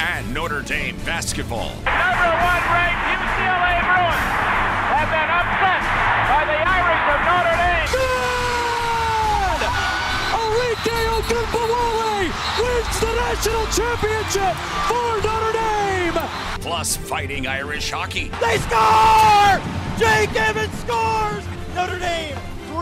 and Notre Dame basketball. Number one ranked UCLA Bruins have been upset by the Irish of Notre Dame. Good! Arike Ogunbowale wins the national championship for Notre Dame. Plus fighting Irish hockey. They score! Jake Evans scores! Notre Dame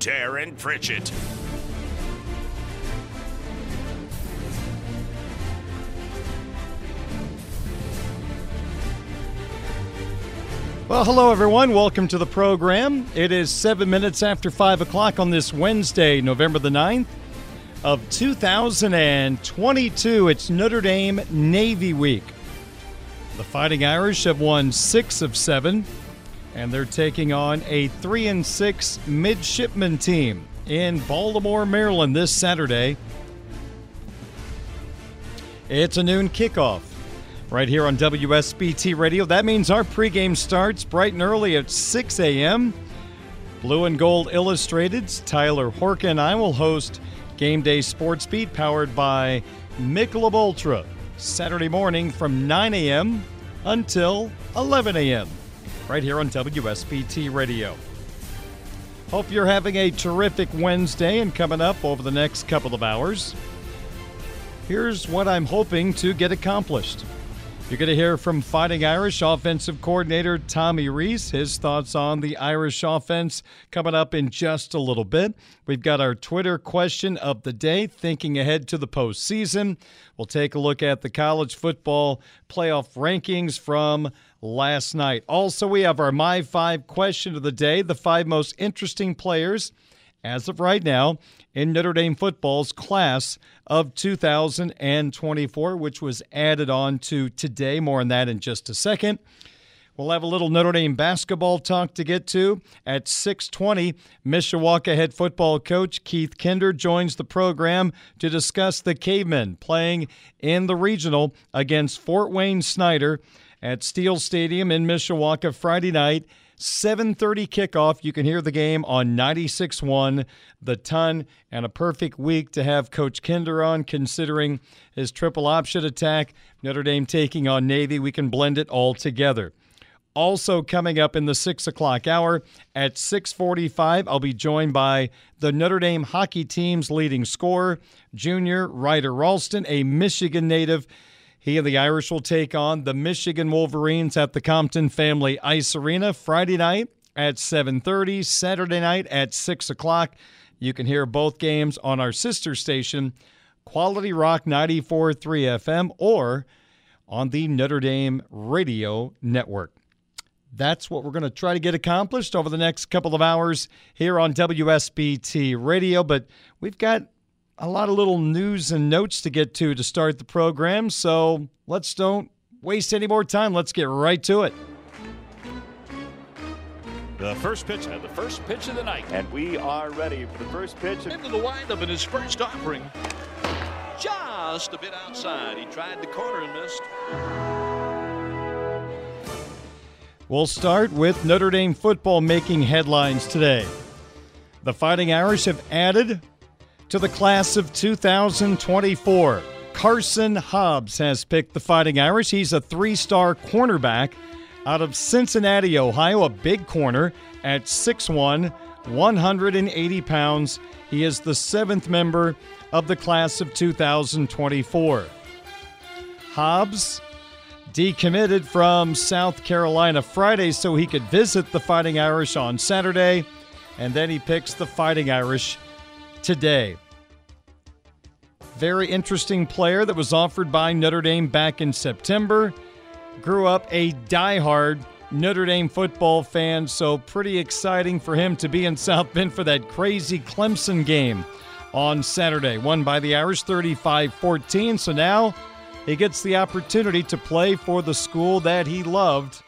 Darren Pritchett. Well, hello, everyone. Welcome to the program. It is seven minutes after five o'clock on this Wednesday, November the 9th of 2022. It's Notre Dame Navy Week. The Fighting Irish have won six of seven, and they're taking on a three and six midshipman team in Baltimore, Maryland this Saturday. It's a noon kickoff right here on WSBT Radio. That means our pregame starts bright and early at 6 a.m. Blue and Gold Illustrated's Tyler Horka and I will host Game Day Sports Beat powered by Michelob Ultra Saturday morning from 9 a.m. until 11 a.m. right here on WSBT Radio. Hope you're having a terrific Wednesday and coming up over the next couple of hours. Here's what I'm hoping to get accomplished. You're going to hear from Fighting Irish offensive coordinator Tommy Rees, His thoughts on the Irish offense coming up in just a little bit. We've got our Twitter question of the day, thinking ahead to the postseason. We'll take a look at the college football playoff rankings from last night. Also, we have our My Five question of the day, the five most interesting players as of right now in Notre Dame football's class of 2024, which was added on to today. More on that in just a second. We'll have a little Notre Dame basketball talk to get to at 6:20. Mishawaka head football coach Keith Kinder joins the program to discuss the Cavemen playing in the regional against Fort Wayne Snider at Steele Stadium in Mishawaka Friday night 7:30 kickoff. You can hear the game on 96.1 The Ton, and a perfect week to have Coach Kinder on, considering his triple option attack. Notre Dame taking on Navy. We can blend it all together. Also coming up in the six o'clock hour at 6:45, I'll be joined by the Notre Dame hockey team's leading scorer, junior Ryder Rolston, a Michigan native. He and the Irish will take on the Michigan Wolverines at the Compton Family Ice Arena Friday night at 7:30, Saturday night at 6 o'clock. You can hear both games on our sister station, Quality Rock 94.3 FM, or on the Notre Dame Radio Network. That's what we're going to try to get accomplished over the next couple of hours here on WSBT Radio. But we've got a lot of little news and notes to get to to start the program. So let's don't waste any more time. Let's get right to it. The first pitch and the first pitch of the night. And we are ready for the first pitch. Into the windup in his first offering. Just a bit outside. He tried the corner and missed. We'll start with Notre Dame football making headlines today. The Fighting Irish have added to the class of 2024. Carson Hobbs has picked the Fighting Irish. He's a three star cornerback out of Cincinnati, Ohio, a big corner at 6'1, 180 pounds. He is the seventh member of the class of 2024. Hobbs decommitted from South Carolina Friday so he could visit the Fighting Irish on Saturday, and then he picks the Fighting Irish today. Very interesting player that was offered by Notre Dame back in September. Grew up a die-hard Notre Dame football fan, so pretty exciting for him to be in South Bend for that crazy Clemson game on Saturday. Won by the Irish 35 14. So now he gets the opportunity to play for the school that he loved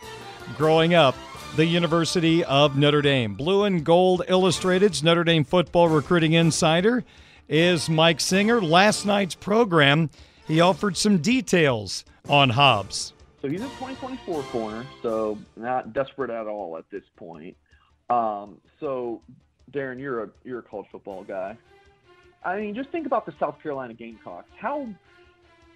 growing up, the University of Notre Dame. Blue and Gold Illustrated's Notre Dame football recruiting insider is Mike Singer. Last night's program, he offered some details on Hobbs. So he's a 2024 corner, so not desperate at all at this point. Um, so, Darren, you're a you're a college football guy. I mean, just think about the South Carolina Gamecocks. How,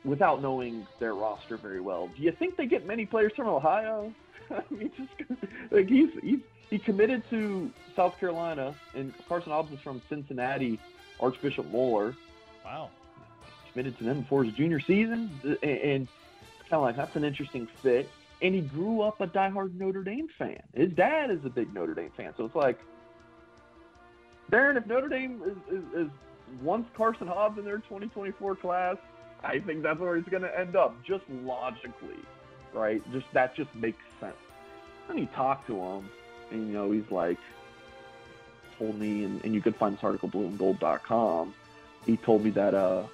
without knowing their roster very well, do you think they get many players from Ohio? I mean, just like he's he's he committed to South Carolina, and Carson Hobbs is from Cincinnati. Archbishop Moeller. Wow. Committed to them before his junior season, and, and kind of like that's an interesting fit. And he grew up a diehard Notre Dame fan. His dad is a big Notre Dame fan, so it's like, Darren, if Notre Dame is, is, is once Carson Hobbs in their 2024 class, I think that's where he's going to end up, just logically, right? Just that just makes sense. And he talked to him, and you know, he's like, told me, and, and you could find this article blueandgold.com. He told me that uh,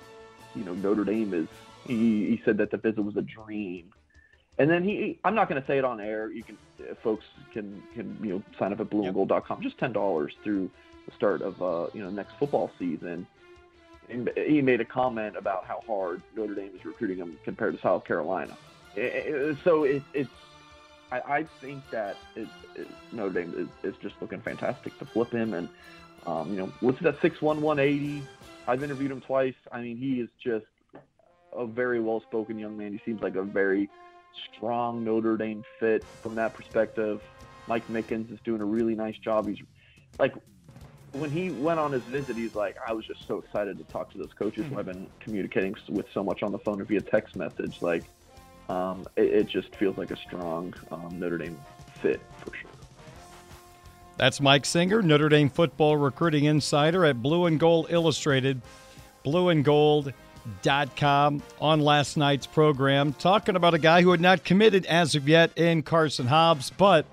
you know Notre Dame is. He, he said that the visit was a dream, and then he. I'm not going to say it on air. You can, folks can can you know sign up at blueandgold.com. Just ten dollars through the start of uh, you know next football season. He made a comment about how hard Notre Dame is recruiting him compared to South Carolina. So it, it's I, I think that it, it, Notre Dame is, is, just looking fantastic to flip him. And, um, you know, listed at 6'1", 180. I've interviewed him twice. I mean, he is just a very well-spoken young man. He seems like a very strong Notre Dame fit from that perspective. Mike Mickens is doing a really nice job. He's like, when he went on his visit, he's like, I was just so excited to talk to those coaches who I've been communicating with so much on the phone or via text message. Like, um, it, it, just feels like a strong um, Notre Dame fit for sure. That's Mike Singer, Notre Dame football recruiting insider at Blue and Gold Illustrated, blueandgold.com on last night's program, talking about a guy who had not committed as of yet in Carson Hobbs, but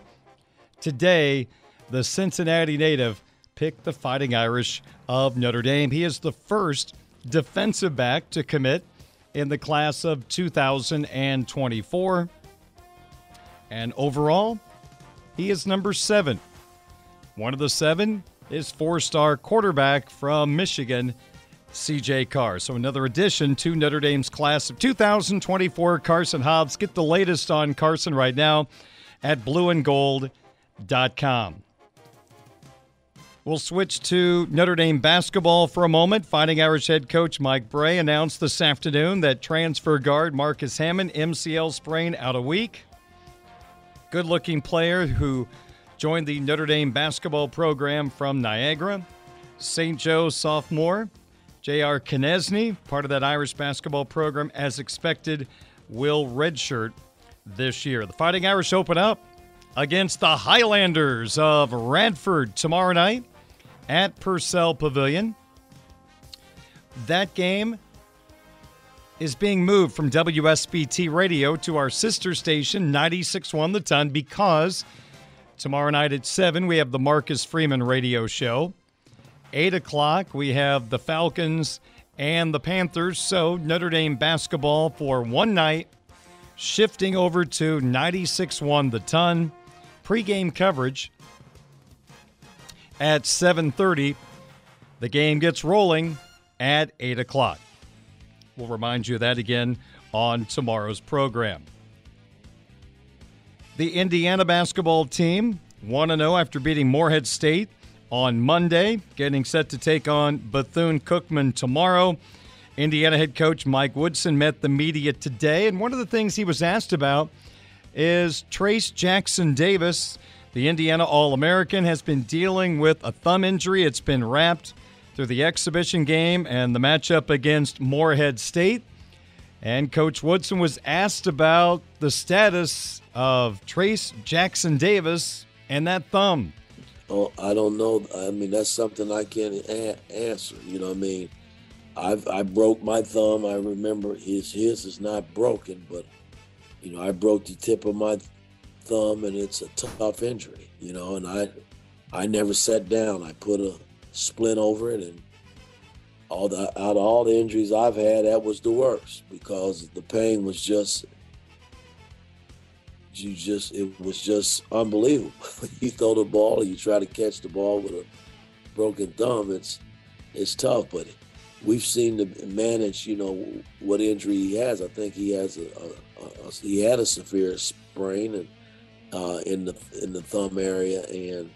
today the Cincinnati native picked the Fighting Irish of Notre Dame. He is the first defensive back to commit in the class of 2024. And overall, he is number seven. One of the seven is four star quarterback from Michigan, CJ Carr. So another addition to Notre Dame's class of 2024, Carson Hobbs. Get the latest on Carson right now at blueandgold.com. We'll switch to Notre Dame basketball for a moment. Fighting Irish head coach Mike Brey announced this afternoon that transfer guard Marcus Hammond, MCL sprain, out a week. Good looking player who joined the Notre Dame basketball program from Niagara. St. Joe sophomore J.R. Konieczny, part of that Irish basketball program, as expected, will redshirt this year. The Fighting Irish open up against the Highlanders of Radford tomorrow night at Purcell Pavilion. That game is being moved from WSBT Radio to our sister station, 96.1 The Ton, because tomorrow night at 7, we have the Marcus Freeman radio show. 8 o'clock, we have the Falcons and the Panthers. So Notre Dame basketball for one night, shifting over to 96.1 The Ton. Pre-game coverage at 7.30. The game gets rolling at 8 o'clock. We'll remind you of that again on tomorrow's program. The Indiana basketball team 1 0 after beating Morehead State on Monday, getting set to take on Bethune Cookman tomorrow. Indiana head coach Mike Woodson met the media today, and one of the things he was asked about is Trayce Jackson-Davis, the Indiana All American, has been dealing with a thumb injury. It's been wrapped through the exhibition game and the matchup against Morehead State. And Coach Woodson was asked about the status of Trace Jackson Davis and that thumb. Oh, I don't know. I mean, that's something I can't a- answer. You know what I mean? I've I broke my thumb. I remember his his is not broken, but you know I broke the tip of my thumb, and it's a tough injury. You know, and I I never sat down. I put a splint over it, and all the out of all the injuries I've had, that was the worst because the pain was just you just it was just unbelievable. you throw the ball, you try to catch the ball with a broken thumb. It's it's tough, but we've seen to manage. You know what injury he has. I think he has a, a, a he had a severe sprain and uh, in the in the thumb area, and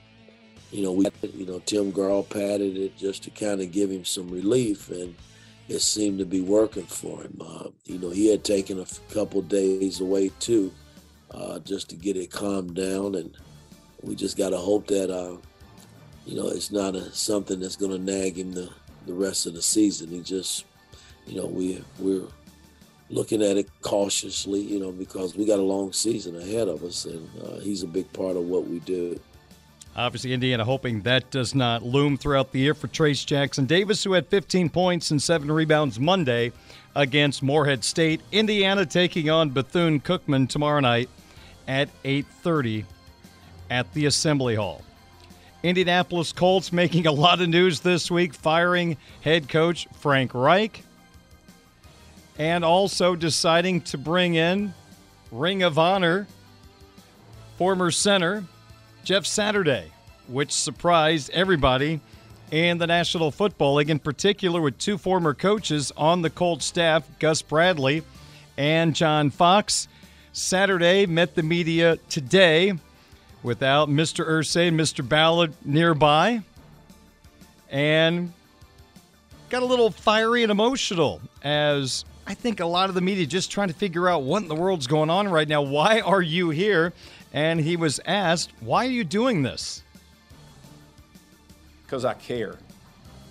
you know we you know Tim Garl patted it just to kind of give him some relief, and it seemed to be working for him. Uh, you know he had taken a couple days away too uh, just to get it calmed down. And we just got to hope that, uh, you know, it's not a, something that's going to nag him the, the rest of the season. He just, you know, we we're looking at it cautiously, you know, because we got a long season ahead of us, and uh, he's a big part of what we do. Obviously, Indiana hoping that does not loom throughout the year for Trayce Jackson-Davis, who had 15 points and seven rebounds Monday against Morehead State. Indiana taking on Bethune Cookman tomorrow night at 8:30 at the Assembly Hall. Indianapolis Colts making a lot of news this week, firing head coach Frank Reich and also deciding to bring in Ring of Honor former center Jeff Saturday, which surprised everybody in the National Football League, in particular with two former coaches on the Colts staff, Gus Bradley and John Fox. Saturday met the media today without Mr. Irsay and Mr. Ballard nearby and got a little fiery and emotional as I think a lot of the media just trying to figure out what in the world's going on right now. Why are you here? And he was asked, Why are you doing this? Because I care.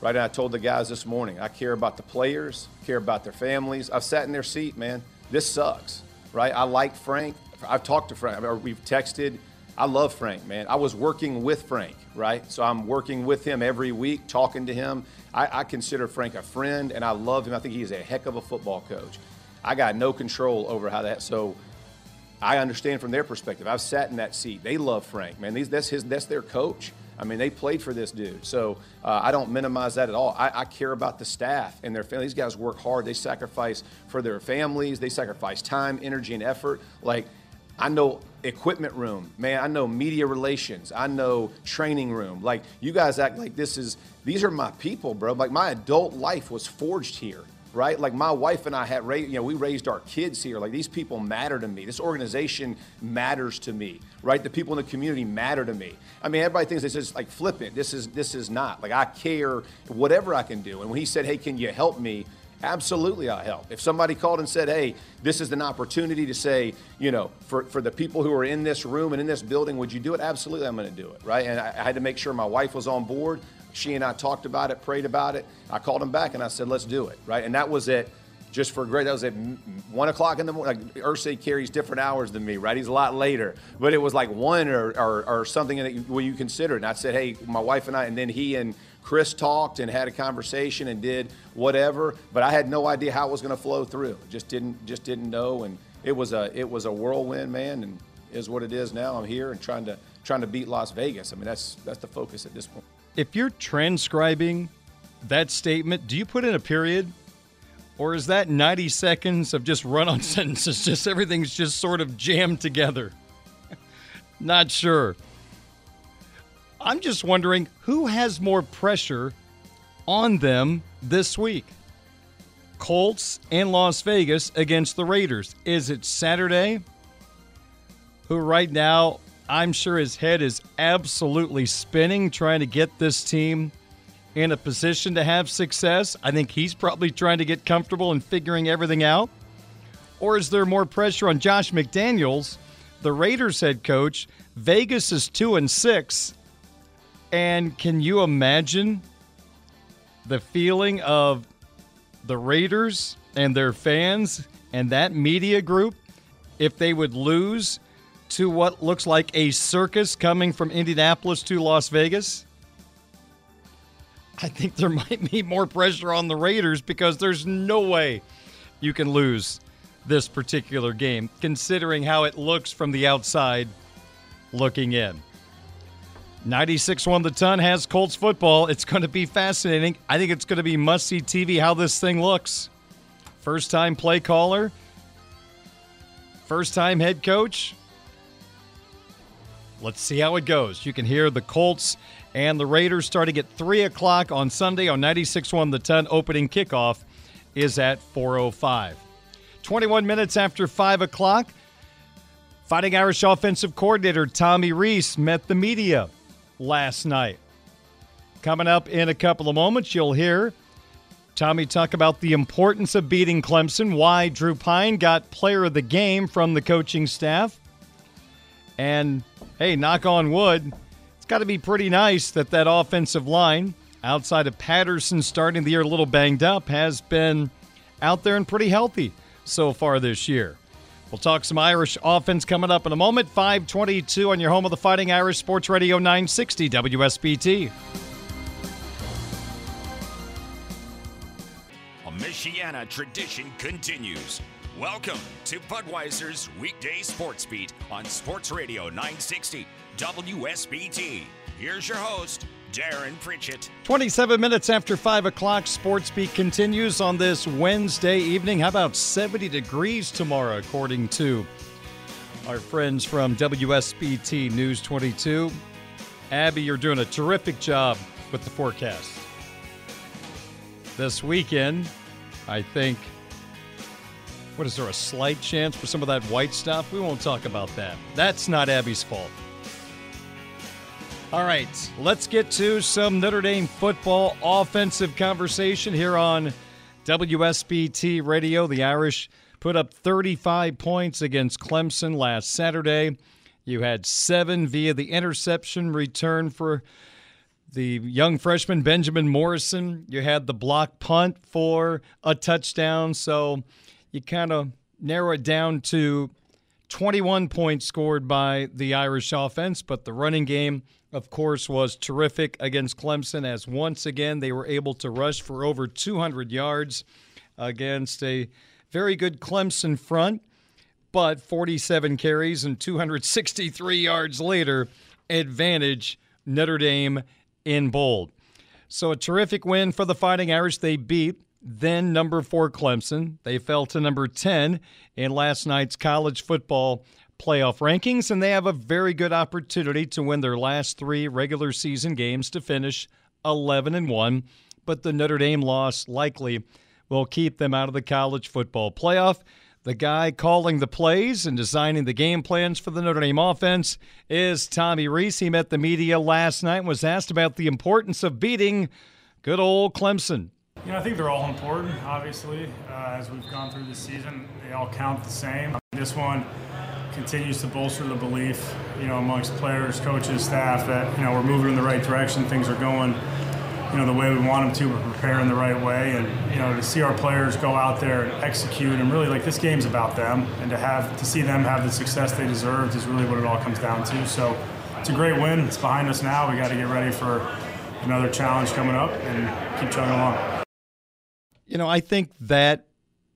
Right? And I told the guys this morning, I care about the players, care about their families. I've sat in their seat, man. This sucks, right? I like Frank. I've talked to Frank. We've texted. I love Frank, man. I was working with Frank, right? So I'm working with him every week, talking to him. I, I consider Frank a friend, and I love him. I think he's a heck of a football coach. I got no control over how that. So I understand from their perspective. I've sat in that seat. They love Frank, man. These, that's his. That's their coach. I mean, they played for this dude. So uh, I don't minimize that at all. I, I, care about the staff and their families. These guys work hard. They sacrifice for their families. They sacrifice time, energy, and effort. Like I know equipment room, man. I know media relations. I know training room. Like you guys act like this is. These are my people, bro. Like my adult life was forged here right? Like my wife and I had, raised, you know, we raised our kids here. Like these people matter to me. This organization matters to me, right? The people in the community matter to me. I mean, everybody thinks this is like flippant. This is this is not. Like I care whatever I can do. And when he said, "Hey, can you help me?" Absolutely, I'll help. If somebody called and said, hey, this is an opportunity to say, you know, for, for the people who are in this room and in this building, would you do it? Absolutely, I'm going to do it, right? And I, I had to make sure my wife was on board. She and I talked about it, prayed about it. I called him back and I said, let's do it, right? And that was it just for great. That was at one o'clock in the morning. Like Irsay carries different hours than me, right? He's a lot later, but it was like one or, or, or something that you, what you consider. And I said, hey, my wife and I, and then he and Chris talked and had a conversation and did whatever, but I had no idea how it was going to flow through. Just didn't just didn't know, and it was a it was a whirlwind, man, and is what it is now. I'm here and trying to trying to beat Las Vegas. I mean, that's that's the focus at this point. If you're transcribing that statement, do you put in a period? Or is that 90 seconds of just run on sentences? Just everything's just sort of jammed together. Not sure. I'm just wondering who has more pressure on them this week? Colts and Las Vegas against the Raiders. Is it Saturday who right now I'm sure his head is absolutely spinning trying to get this team in a position to have success. I think he's probably trying to get comfortable and figuring everything out. Or is there more pressure on Josh McDaniels, the Raiders head coach? Vegas is 2 and 6. And can you imagine the feeling of the Raiders and their fans and that media group if they would lose to what looks like a circus coming from Indianapolis to Las Vegas? I think there might be more pressure on the Raiders because there's no way you can lose this particular game, considering how it looks from the outside looking in. 96 1 the ton has Colts football. It's going to be fascinating. I think it's going to be must see TV how this thing looks. First time play caller, first time head coach. Let's see how it goes. You can hear the Colts and the Raiders starting at 3 o'clock on Sunday on 96 1 the ton. Opening kickoff is at 4.05. 21 minutes after 5 o'clock, Fighting Irish offensive coordinator Tommy Rees met the media last night. Coming up in a couple of moments, you'll hear Tommy talk about the importance of beating Clemson, why Drew Pyne got player of the game from the coaching staff. And hey, knock on wood, it's got to be pretty nice that that offensive line, outside of Patterson starting the year a little banged up, has been out there and pretty healthy so far this year. We'll talk some Irish offense coming up in a moment. 522 on your home of the Fighting Irish Sports Radio 960 WSBT. A Michiana tradition continues. Welcome to Budweiser's weekday sports beat on Sports Radio 960 WSBT. Here's your host, Darren Pritchett. 27 minutes after 5 o'clock, Sports Beat continues on this Wednesday evening. How about 70 degrees tomorrow, according to our friends from WSBT News 22? Abby, you're doing a terrific job with the forecast. This weekend, I think, what is there, a slight chance for some of that white stuff? We won't talk about that. That's not Abby's fault. All right, let's get to some Notre Dame football offensive conversation here on WSBT Radio. The Irish put up 35 points against Clemson last Saturday. You had seven via the interception return for the young freshman Benjamin Morrison. You had the block punt for a touchdown. So you kind of narrow it down to 21 points scored by the Irish offense, but the running game of course, was terrific against Clemson as once again they were able to rush for over 200 yards against a very good Clemson front. But 47 carries and 263 yards later, advantage Notre Dame in bold. So a terrific win for the Fighting Irish. They beat then number four Clemson. They fell to number 10 in last night's college football playoff rankings, and they have a very good opportunity to win their last three regular season games to finish 11 and 1. But the Notre Dame loss likely will keep them out of the college football playoff. The guy calling the plays and designing the game plans for the Notre Dame offense is Tommy Rees. He met the media last night and was asked about the importance of beating good old Clemson. You know, I think they're all important, obviously. Uh, as we've gone through the season, they all count the same. This one, continues to bolster the belief, you know, amongst players, coaches, staff that you know we're moving in the right direction. Things are going, you know, the way we want them to. We're preparing the right way, and you know, to see our players go out there and execute, and really like this game's about them, and to have to see them have the success they deserved is really what it all comes down to. So it's a great win. It's behind us now. We got to get ready for another challenge coming up and keep chugging along. You know, I think that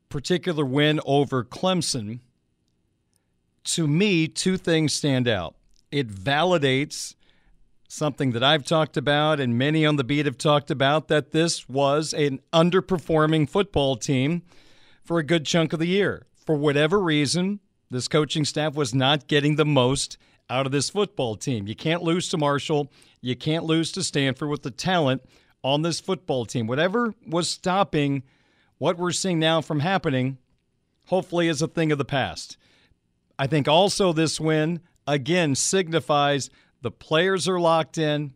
particular win over Clemson to me, two things stand out. It validates something that I've talked about and many on the beat have talked about that this was an underperforming football team for a good chunk of the year. For whatever reason, this coaching staff was not getting the most out of this football team. You can't lose to Marshall, you can't lose to Stanford with the talent on this football team. Whatever was stopping what we're seeing now from happening, hopefully, is a thing of the past. I think also this win, again, signifies the players are locked in.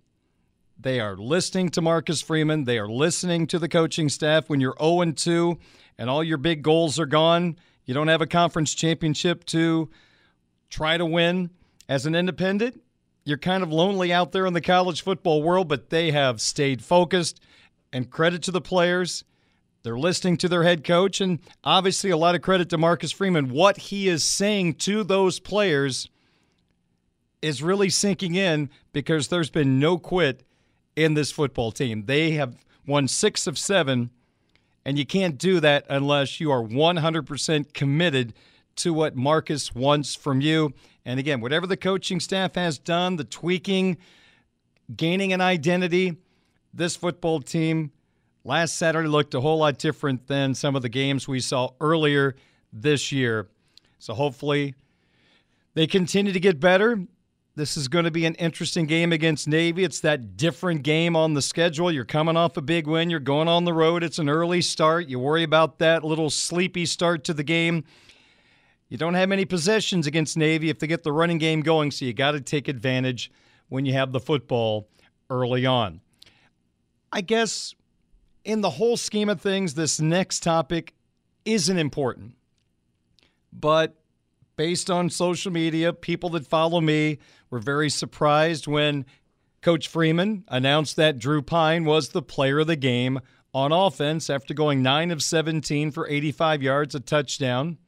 They are listening to Marcus Freeman. They are listening to the coaching staff. When you're 0 2 and all your big goals are gone, you don't have a conference championship to try to win as an independent. You're kind of lonely out there in the college football world, but they have stayed focused. And credit to the players. They're listening to their head coach, and obviously a lot of credit to Marcus Freeman. What he is saying to those players is really sinking in because there's been no quit in this football team. They have won six of seven, and you can't do that unless you are 100% committed to what Marcus wants from you. And again, whatever the coaching staff has done, the tweaking, gaining an identity, this football team last Saturday looked a whole lot different than some of the games we saw earlier this year. So hopefully they continue to get better. This is going to be an interesting game against Navy. It's that different game on the schedule. You're coming off a big win, you're going on the road. It's an early start. You worry about that little sleepy start to the game. You don't have many possessions against Navy if they get the running game going, so you got to take advantage when you have the football early on. I guess in the whole scheme of things, this next topic isn't important. But based on social media, people that follow me were very surprised when Coach Freeman announced that Drew Pyne was the player of the game on offense after going 9 of 17 for 85 yards, a touchdown,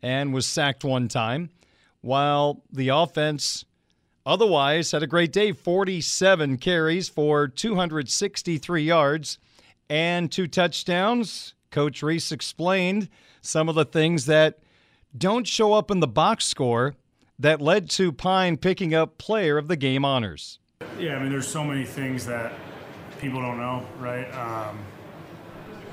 and was sacked one time, while the offense otherwise had a great day 47 carries for 263 yards and two touchdowns. Coach Rees explained some of the things that don't show up in the box score that led to Pyne picking up player of the game honors. Yeah, I mean, there's so many things that people don't know, right? Um,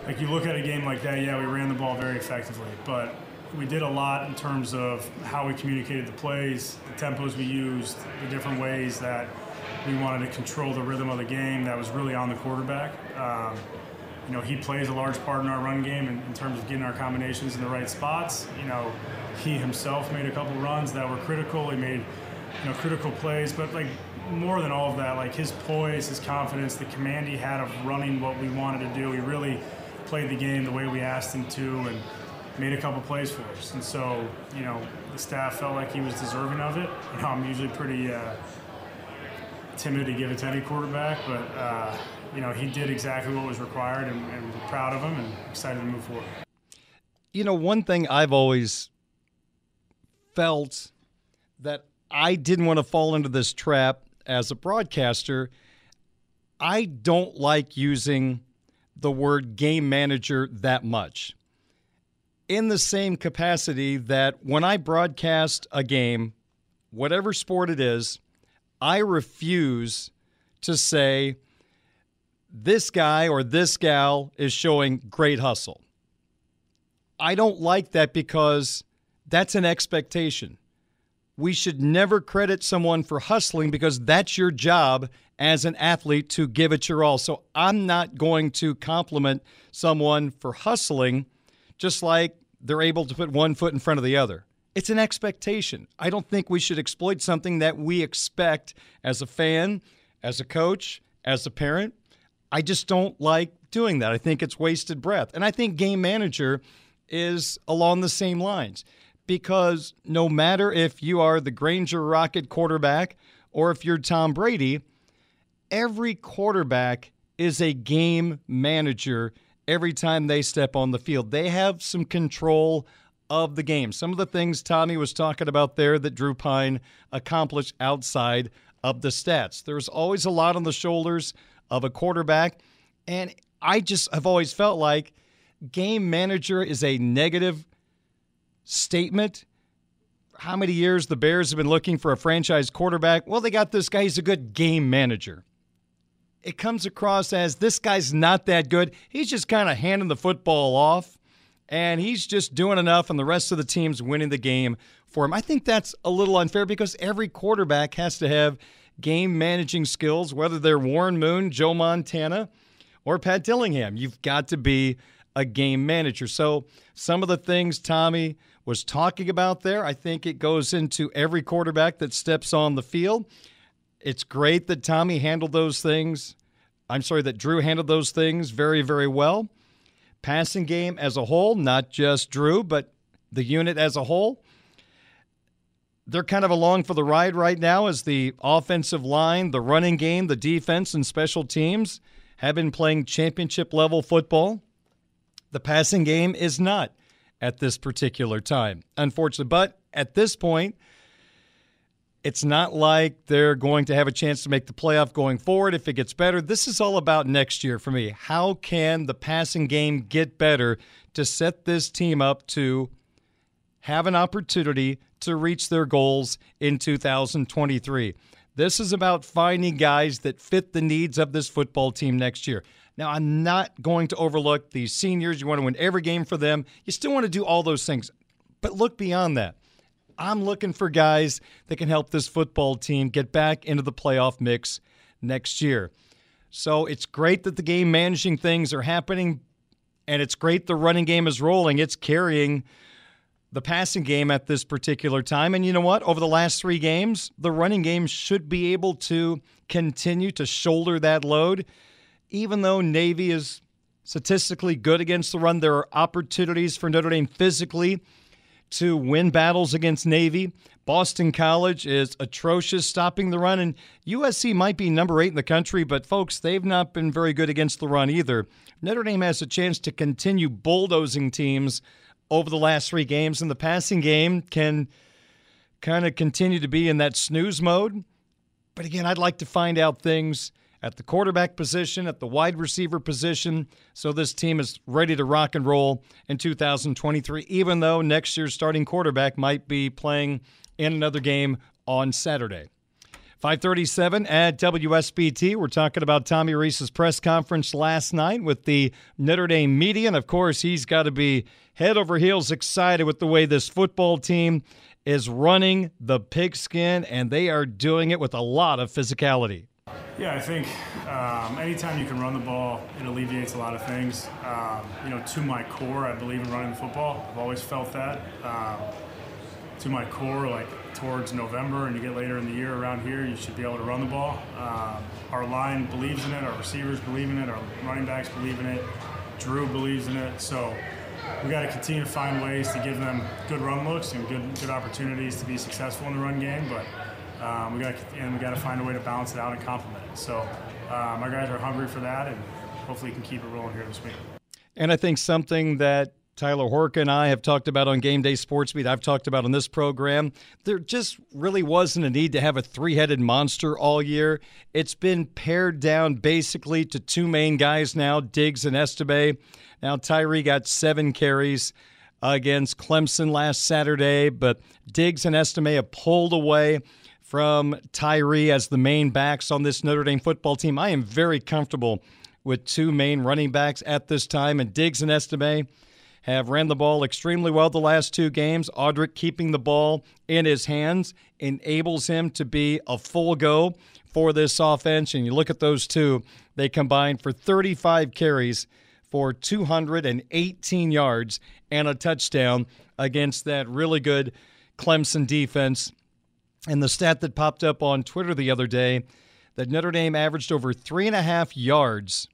like you look at a game like that, yeah, we ran the ball very effectively, but we did a lot in terms of how we communicated the plays, the tempos we used, the different ways that we wanted to control the rhythm of the game that was really on the quarterback. Um, you know, he plays a large part in our run game in, in, terms of getting our combinations in the right spots. You know, he himself made a couple runs that were critical. He made, you know, critical plays, but like more than all of that, like his poise, his confidence, the command he had of running what we wanted to do. He really played the game the way we asked him to, and made a couple plays for us. And so, you know, the staff felt like he was deserving of it. You know, I'm usually pretty uh, timid to give it to any quarterback, but. Uh, you know, he did exactly what was required, and, and we're proud of him and excited to move forward. You know, one thing I've always felt that I didn't want to fall into this trap as a broadcaster. I don't like using the word game manager that much. In the same capacity that when I broadcast a game, whatever sport it is, I refuse to say, this guy or this gal is showing great hustle. I don't like that because that's an expectation. We should never credit someone for hustling because that's your job as an athlete to give it your all. So I'm not going to compliment someone for hustling just like they're able to put one foot in front of the other. It's an expectation. I don't think we should exploit something that we expect as a fan, as a coach, as a parent. I just don't like doing that. I think it's wasted breath. And I think game manager is along the same lines because no matter if you are the Granger Rocket quarterback or if you're Tom Brady, every quarterback is a game manager every time they step on the field. They have some control of the game. Some of the things Tommy was talking about there that Drew Pyne accomplished outside of the stats. There's always a lot on the shoulders of a quarterback. And I just have always felt like game manager is a negative statement. How many years the Bears have been looking for a franchise quarterback? Well, they got this guy. He's a good game manager. It comes across as this guy's not that good. He's just kind of handing the football off, and he's just doing enough, and the rest of the team's winning the game for him. I think that's a little unfair because every quarterback has to have game managing skills, whether they're Warren Moon, Joe Montana, or Pat Dillingham. You've got to be a game manager. So some of the things Tommy was talking about there. I think it goes into every quarterback that steps on the field. It's great that Tommy handled those things. I'm sorry, that Drew handled those things very, very well. Passing game as a whole, not just Drew, but the unit as a whole. They're kind of along for the ride right now as the offensive line, the running game, the defense, and special teams have been playing championship level football. The passing game is not at this particular time, unfortunately. But at this point, it's not like they're going to have a chance to make the playoff going forward if it gets better. This is all about next year for me. How can the passing game get better to set this team up to have an opportunity to reach their goals in 2023? This is about finding guys that fit the needs of this football team next year. Now, I'm not going to overlook the seniors. You want to win every game for them. You still want to do all those things. But look beyond that. I'm looking for guys that can help this football team get back into the playoff mix next year. So it's great that the game managing things are happening, and it's great the running game is rolling. It's carrying the passing game at this particular time. And you know what? Over the last three games, the running game should be able to continue to shoulder that load even though Navy is statistically good against the run, there are opportunities for Notre Dame physically to win battles against Navy. Boston College is atrocious stopping the run, and USC might be number eight in the country, but folks, they've not been very good against the run either. Notre Dame has a chance to continue bulldozing teams over the last three games, and the passing game can kind of continue to be in that snooze mode. But again, I'd like to find out things at the quarterback position, at the wide receiver position. So this team is ready to rock and roll in 2023, even though next year's starting quarterback might be playing in another game on Saturday. 537 at WSBT. We're talking about Tommy Rees's press conference last night with the Notre Dame media. And of course, he's got to be head over heels excited with the way this football team is running the pigskin, and they are doing it with a lot of physicality. Yeah, I think um, anytime you can run the ball, it alleviates a lot of things. Um, you know, to my core, I believe in running the football. I've always felt that. Um, to my core, like towards November and you get later in the year around here, you should be able to run the ball. Um, our line believes in it, our receivers believe in it, our running backs believe in it, Drew believes in it. So we got to continue to find ways to give them good run looks and good good opportunities to be successful in the run game. But um, we got and we got to find a way to balance it out and complement it. So um, our guys are hungry for that, and hopefully can keep it rolling here this week. And I think something that Tyler Horka and I have talked about on Game Day Sports Beat, I've talked about on this program. There just really wasn't a need to have a three headed monster all year. It's been pared down basically to two main guys now, Diggs and Estime. Now, Tyree got seven carries against Clemson last Saturday, but Diggs and Estime have pulled away from Tyree as the main backs on this Notre Dame football team. I am very comfortable with two main running backs at this time, and Diggs and Estime have ran the ball extremely well the last two games. Audric keeping the ball in his hands enables him to be a full go for this offense. And you look at those two, they combined for 35 carries for 218 yards and a touchdown against that really good Clemson defense and the stat that popped up on Twitter the other day that Notre Dame averaged over three and a half yards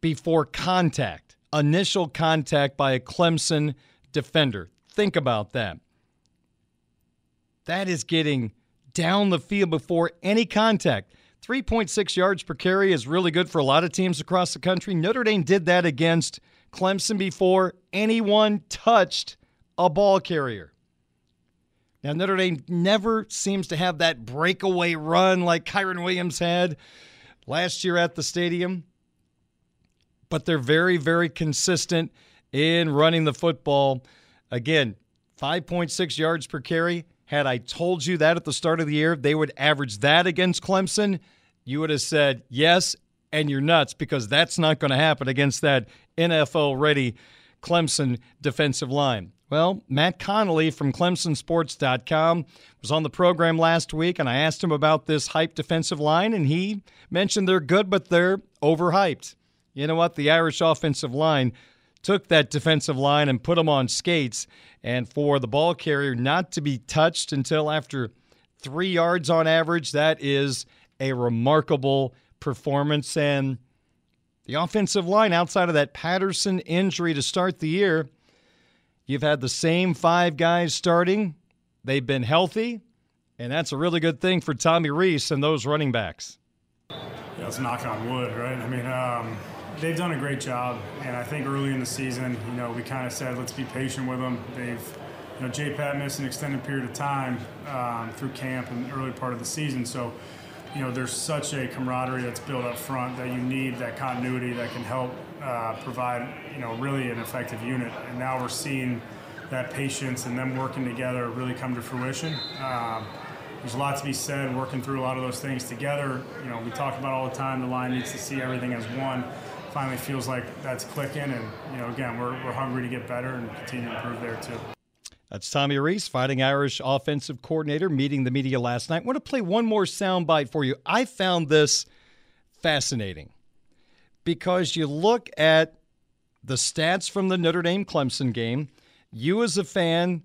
before contact, initial contact by a Clemson defender. Think about that. That is getting down the field before any contact. 3.6 yards per carry is really good for a lot of teams across the country. Notre Dame did that against Clemson before anyone touched a ball carrier. Now, Notre Dame never seems to have that breakaway run like Kyren Williams had last year at the stadium, but they're very, very consistent in running the football. Again, 5.6 yards per carry. Had I told you that at the start of the year, they would average that against Clemson, you would have said yes, and you're nuts because that's not going to happen against that NFL ready Clemson defensive line. Well, Matt Connolly from ClemsonSports.com was on the program last week, and I asked him about this hype defensive line, and he mentioned they're good, but they're overhyped. You know what? The Irish offensive line took that defensive line and put them on skates. And for the ball carrier not to be touched until after three yards on average, that is a remarkable performance. And the offensive line, outside of that Patterson injury to start the year, you've had the same five guys starting. They've been healthy, and that's a really good thing for Tommy Rees and those running backs. Yeah, let's knock on wood, right? I mean, um, they've done a great job, and I think early in the season, you know, we kind of said let's be patient with them. They've, you know, J. Pat missed an extended period of time um, through camp and early part of the season, so you know, there's such a camaraderie that's built up front that you need that continuity that can help uh, provide, you know, really an effective unit. And now we're seeing that patience and them working together really come to fruition. Um, there's a lot to be said working through a lot of those things together. You know, we talk about all the time the line needs to see everything as one. Finally feels like that's clicking, and you know, again, we're, we're hungry to get better and continue to improve there too. That's Tommy Rees, Fighting Irish offensive coordinator, meeting the media last night. I want to play one more soundbite for you. I found this fascinating because you look at the stats from the Notre Dame Clemson game. You, as a fan,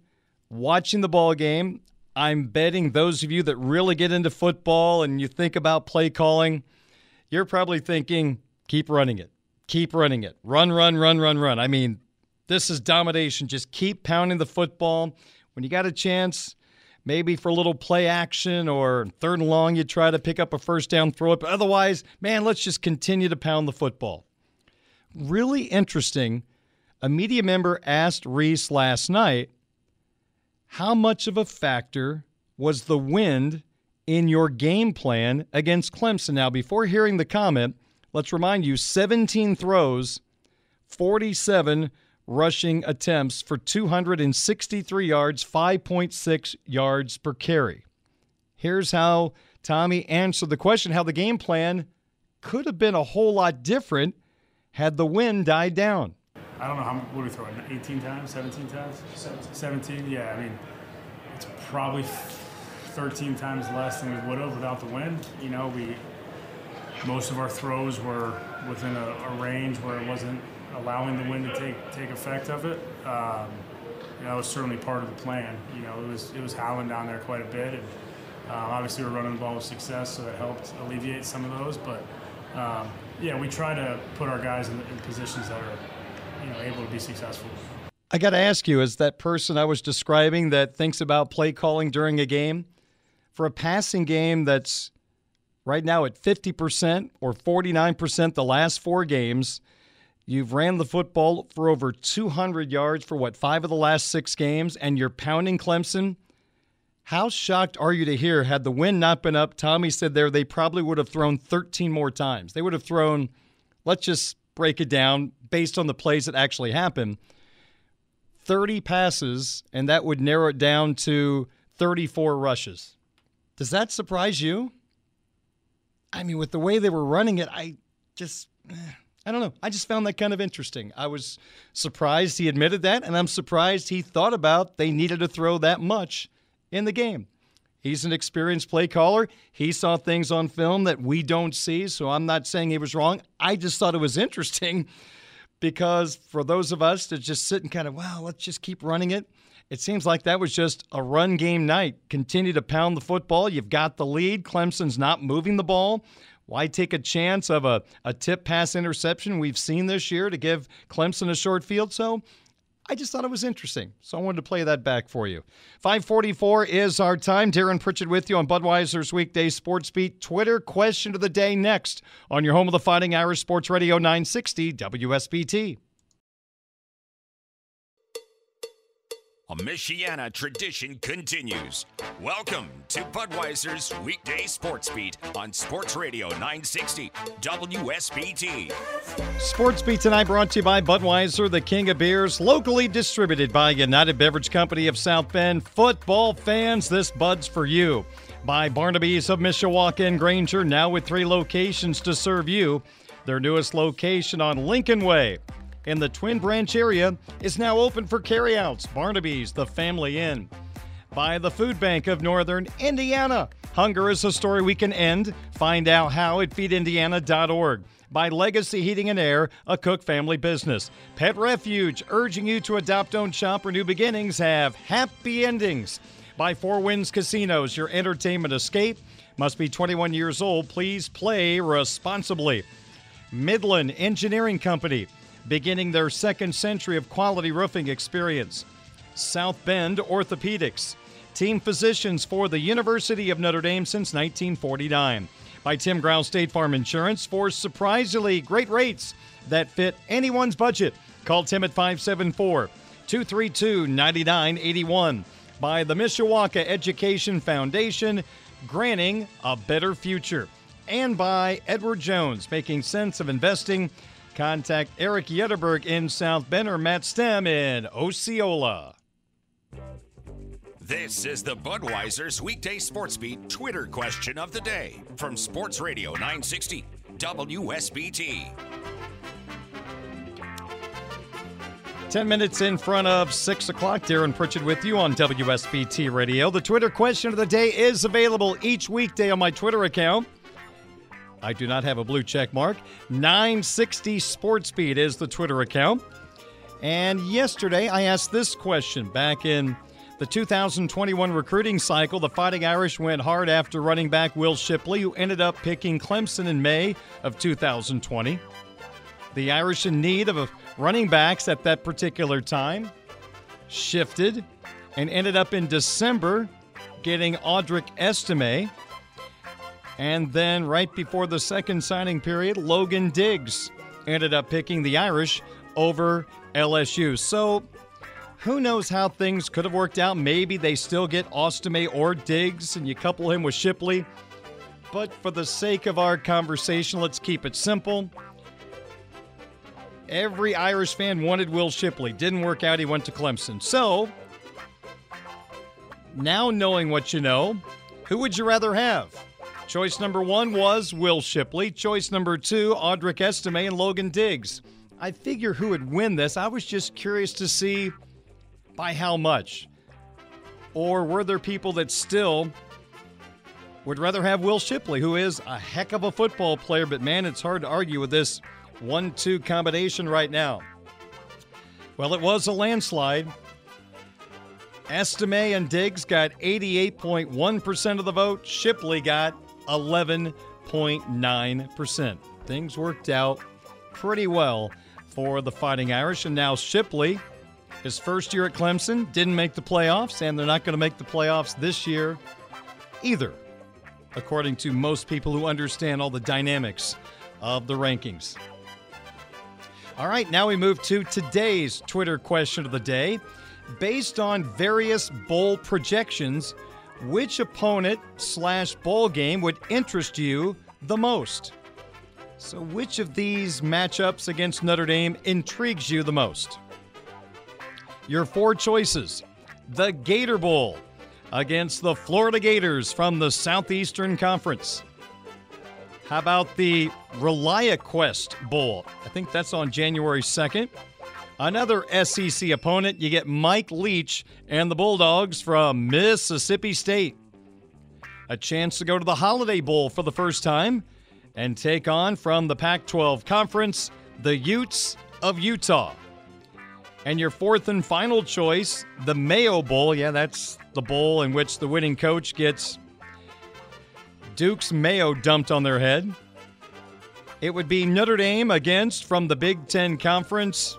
watching the ball game, I'm betting those of you that really get into football and you think about play calling, you're probably thinking, keep running it, keep running it, run, run, run, run, run. I mean, this is domination. Just keep pounding the football. When you got a chance, maybe for a little play action or third and long, you try to pick up a first down, throw it. But otherwise, man, let's just continue to pound the football. Really interesting. A media member asked Rees last night, how much of a factor was the wind in your game plan against Clemson? Now, before hearing the comment, let's remind you 17 throws, 47 rushing attempts for 263 yards, 5.6 yards per carry. Here's how Tommy answered the question how the game plan could have been a whole lot different had the wind died down. I don't know how what are we throwing 18 times, 17 times? 17. 17. Yeah, I mean, it's probably 13 times less than we would have without the wind. You know, we most of our throws were within a, a range where it wasn't allowing the wind to take take effect of it. Um, that was certainly part of the plan. You know, it was it was howling down there quite a bit, and um, obviously we're running the ball with success, so that helped alleviate some of those. But um, yeah, we try to put our guys in, in positions that are you know able to be successful. I got to ask you, as that person I was describing that thinks about play calling during a game, for a passing game that's right now at 50% or 49% the last four games, You've ran the football for over 200 yards for what, five of the last six games, and you're pounding Clemson. How shocked are you to hear, had the wind not been up, Tommy said there, they probably would have thrown 13 more times. They would have thrown, let's just break it down based on the plays that actually happened 30 passes, and that would narrow it down to 34 rushes. Does that surprise you? I mean, with the way they were running it, I just. Eh. I don't know. I just found that kind of interesting. I was surprised he admitted that, and I'm surprised he thought about they needed to throw that much in the game. He's an experienced play caller. He saw things on film that we don't see, so I'm not saying he was wrong. I just thought it was interesting because for those of us that just sit and kind of, wow, let's just keep running it. It seems like that was just a run game night. Continue to pound the football. You've got the lead. Clemson's not moving the ball. Why take a chance of a, a tip pass interception we've seen this year to give Clemson a short field? So I just thought it was interesting. So I wanted to play that back for you. 544 is our time. Darren Pritchett with you on Budweiser's Weekday Sports Beat. Twitter question of the day next on your home of the Fighting Irish Sports Radio 960 WSBT. A Michiana tradition continues. Welcome to Budweiser's weekday sports beat on Sports Radio 960 WSBT. Sports Beat tonight brought to you by Budweiser, the king of beers, locally distributed by United Beverage Company of South Bend. Football fans, this Bud's for you. By Barnaby's of Mishawaka and Granger, now with three locations to serve you. Their newest location on Lincoln Way in the Twin Branch area is now open for carryouts. Barnaby's, the family inn. By the Food Bank of Northern Indiana. Hunger is a story we can end. Find out how at feedindiana.org. By Legacy Heating and Air, a Cook family business. Pet Refuge, urging you to adopt, don't shop, or new beginnings have happy endings. By Four Winds Casinos, your entertainment escape. Must be 21 years old. Please play responsibly. Midland Engineering Company, beginning their second century of quality roofing experience. South Bend Orthopedics, team physicians for the University of Notre Dame since 1949. By Tim Growl State Farm Insurance for surprisingly great rates that fit anyone's budget. Call Tim at 574 232 9981. By the Mishawaka Education Foundation, granting a better future. And by Edward Jones, making sense of investing. Contact Eric Yetterberg in South Bend or Matt Stem in Osceola. This is the Budweiser's weekday sports beat Twitter question of the day from Sports Radio 960 WSBT. 10 minutes in front of 6 o'clock. Darren Pritchett with you on WSBT Radio. The Twitter question of the day is available each weekday on my Twitter account. I do not have a blue check mark. 960 Sportsbeat is the Twitter account. And yesterday I asked this question back in the 2021 recruiting cycle. The Fighting Irish went hard after running back Will Shipley, who ended up picking Clemson in May of 2020. The Irish in need of running backs at that particular time shifted and ended up in December getting Audric Estime. And then right before the second signing period, Logan Diggs ended up picking the Irish over LSU. So who knows how things could have worked out? Maybe they still get Estime or Diggs and you couple him with Shipley. But for the sake of our conversation, let's keep it simple. Every Irish fan wanted Will Shipley. Didn't work out. He went to Clemson. So, now knowing what you know, who would you rather have? Choice number one was Will Shipley. Choice number two, Audric Estime and Logan Diggs. I figure who would win this. I was just curious to see by how much. Or were there people that still would rather have Will Shipley, who is a heck of a football player, but man, it's hard to argue with this one two combination right now. Well, it was a landslide. Estime and Diggs got 88.1% of the vote. Shipley got 11.9%. Things worked out pretty well for the Fighting Irish. And now Shipley, his first year at Clemson, didn't make the playoffs, and they're not going to make the playoffs this year either, according to most people who understand all the dynamics of the rankings. All right, now we move to today's Twitter question of the day. Based on various bowl projections, which opponent slash bowl game would interest you the most? So, which of these matchups against Notre Dame intrigues you the most? Your four choices the Gator Bowl against the Florida Gators from the Southeastern Conference. How about the ReliaQuest Bowl? I think that's on January 2nd. Another SEC opponent, you get Mike Leach and the Bulldogs from Mississippi State. A chance to go to the Holiday Bowl for the first time and take on from the Pac 12 Conference the Utes of Utah. And your fourth and final choice, the Mayo Bowl. Yeah, that's the bowl in which the winning coach gets Duke's Mayo dumped on their head. It would be Notre Dame against, from the Big Ten Conference,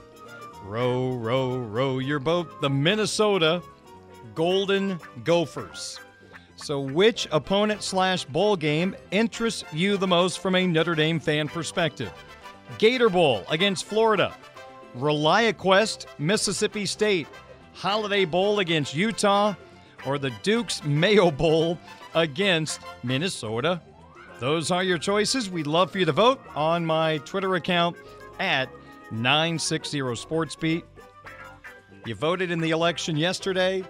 row, row, row your boat, the Minnesota Golden Gophers. So, which opponent slash bowl game interests you the most from a Notre Dame fan perspective? Gator Bowl against Florida, ReliaQuest, Mississippi State, Holiday Bowl against Utah, or the Duke's Mayo Bowl against Minnesota. Those are your choices. We'd love for you to vote on my Twitter account at 960 SportsBeat. You voted in the election yesterday.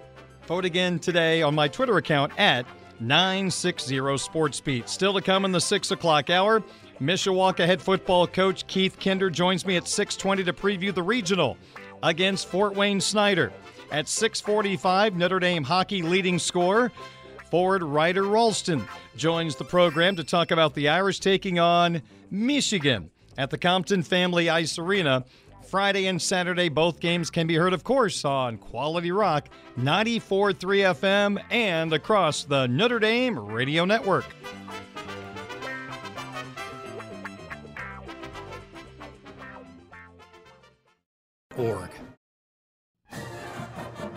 Vote again today on my Twitter account at 960 SportsBeat. Still to come in the 6 o'clock hour. Mishawaka head football coach Keith Kinder joins me at 620 to preview the regional against Fort Wayne Snyder. At 6:45, Notre Dame hockey leading scorer forward Ryder Rolston joins the program to talk about the Irish taking on Michigan at the Compton Family Ice Arena. Friday and Saturday, both games can be heard, of course, on Quality Rock 94.3 FM and across the Notre Dame Radio Network. Org.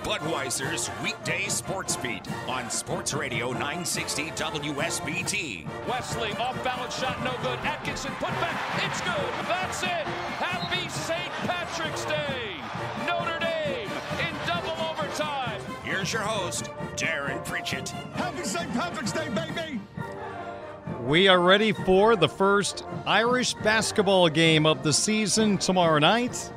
Budweiser's weekday sports beat on Sports Radio 960 WSBT. Wesley off balance shot, no good. Atkinson put back, it's good. That's it. Happy St. Patrick's Day. Notre Dame in double overtime. Here's your host, Darren Pritchett. Happy St. Patrick's Day, baby. We are ready for the first Irish basketball game of the season tomorrow night.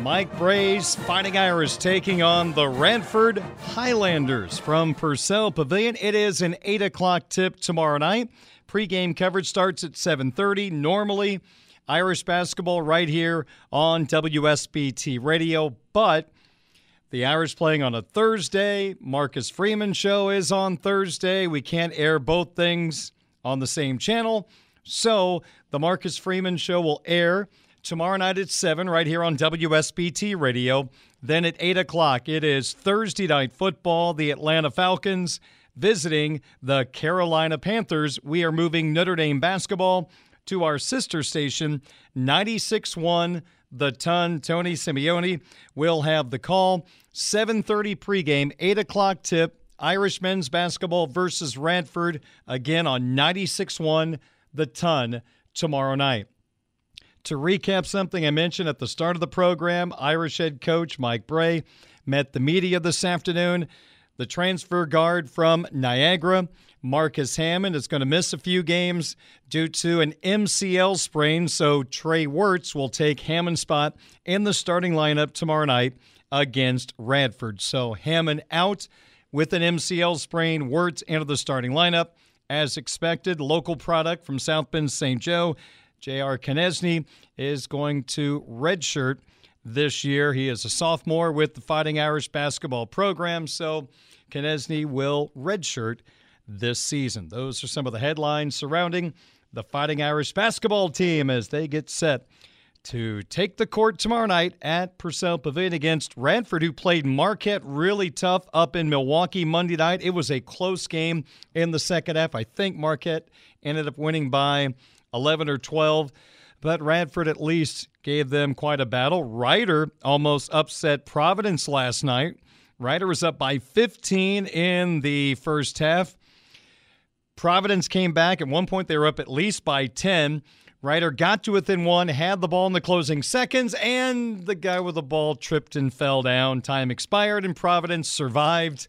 Mike Brey's Fighting Irish taking on the Radford Highlanders from Purcell Pavilion. It is an 8 o'clock tip tomorrow night. Pre-game coverage starts at 7.30. Normally, Irish basketball right here on WSBT Radio, but the Irish playing on a Thursday. Marcus Freeman show is on Thursday. We can't air both things on the same channel. So the Marcus Freeman show will air tomorrow night at 7 right here on WSBT Radio. Then at 8 o'clock, it is Thursday night football. The Atlanta Falcons visiting the Carolina Panthers. We are moving Notre Dame basketball to our sister station, 96.1 The Ton. Tony Simeone will have the call. 7.30 pregame, 8 o'clock tip. Irish men's basketball versus Radford again on 96.1 The Ton tomorrow night. To recap something I mentioned at the start of the program, Irish head coach Mike Brey met the media this afternoon. The transfer guard from Niagara, Marcus Hammond, is going to miss a few games due to an MCL sprain, so Trey Wertz will take Hammond's spot in the starting lineup tomorrow night against Radford. So Hammond out with an MCL sprain, Wertz into the starting lineup. As expected, local product from South Bend St. Joe J.R. Konieczny is going to redshirt this year. He is a sophomore with the Fighting Irish basketball program, so Konieczny will redshirt this season. Those are some of the headlines surrounding the Fighting Irish basketball team as they get set to take the court tomorrow night at Purcell Pavilion against Radford, who played Marquette really tough up in Milwaukee Monday night. It was a close game in the second half. I think Marquette ended up winning by 11 or 12, but Radford at least gave them quite a battle. Rider almost upset Providence last night. Rider was up by 15 in the first half. Providence came back. At one point, they were up at least by 10. Rider got to within one, had the ball in the closing seconds, and the guy with the ball tripped and fell down. Time expired, and Providence survived,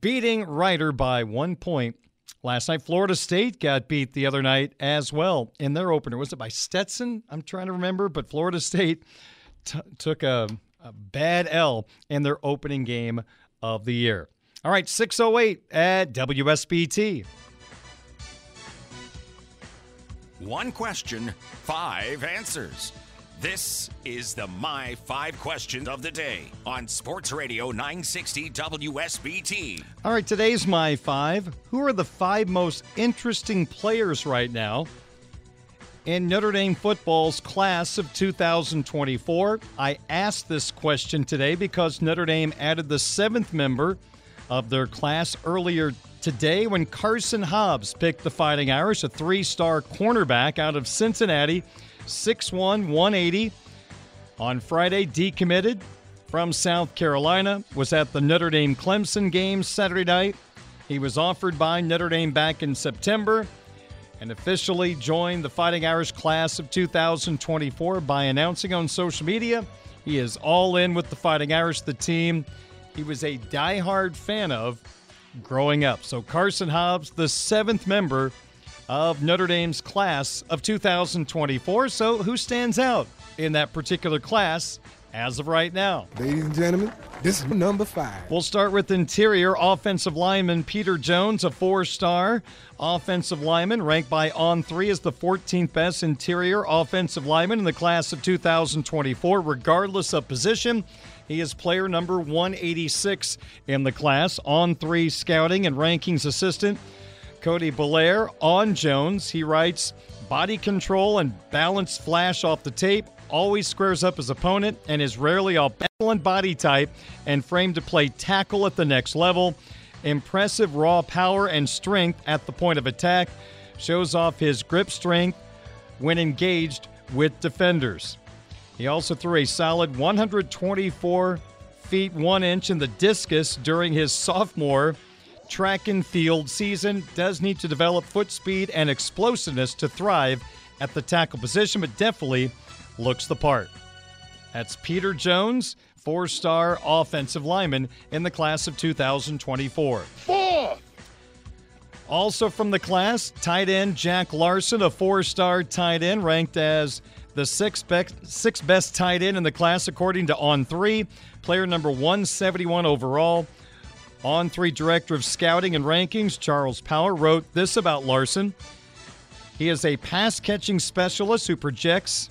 beating Rider by one point Last night, Florida State got beat the other night as well in their opener. Was it by Stetson? I'm trying to remember, but Florida State t- took a, a bad L in their opening game of the year. All right, 608 at WSBT. One question, five answers. This is the My Five Questions of the Day on Sports Radio 960 WSBT. All right, today's My Five. Who are the five most interesting players right now in Notre Dame football's class of 2024? I asked this question today because Notre Dame added the seventh member of their class earlier today when Carson Hobbs picked the Fighting Irish, a three star cornerback out of Cincinnati. 6'1, 180. On Friday, decommitted from South Carolina, was at the Notre Dame Clemson game Saturday night. He was offered by Notre Dame back in September and officially joined the Fighting Irish class of 2024 by announcing on social media he is all in with the Fighting Irish, the team he was a die-hard fan of growing up. So Carson Hobbs, the seventh member of Notre Dame's class of 2024. So, who stands out in that particular class as of right now. Ladies and gentlemen, this is number five. We'll start with interior offensive lineman Peter Jones, a four star offensive lineman, ranked by On Three as the 14th best interior offensive lineman in the class of 2024, regardless of position. He is player number 186 in the class. On Three scouting and rankings assistant Cody Belair on Jones. He writes, body control and balance flash off the tape, always squares up his opponent, and is rarely off excellent body type and framed to play tackle at the next level. Impressive raw power and strength at the point of attack. Shows off his grip strength when engaged with defenders. He also threw a solid 124 feet 1 inch in the discus during his sophomore track and field season. Does need to develop foot speed and explosiveness to thrive at the tackle position, but definitely looks the part. That's Peter Jones, four star offensive lineman in the class of 2024. Four! Also from the class, tight end Jack Larson, a four star tight end, ranked as the sixth best, sixth best tight end in the class according to On Three, player number 171 overall. On Three director of scouting and rankings, Charles Power, wrote this about Larson. He is a pass catching specialist who projects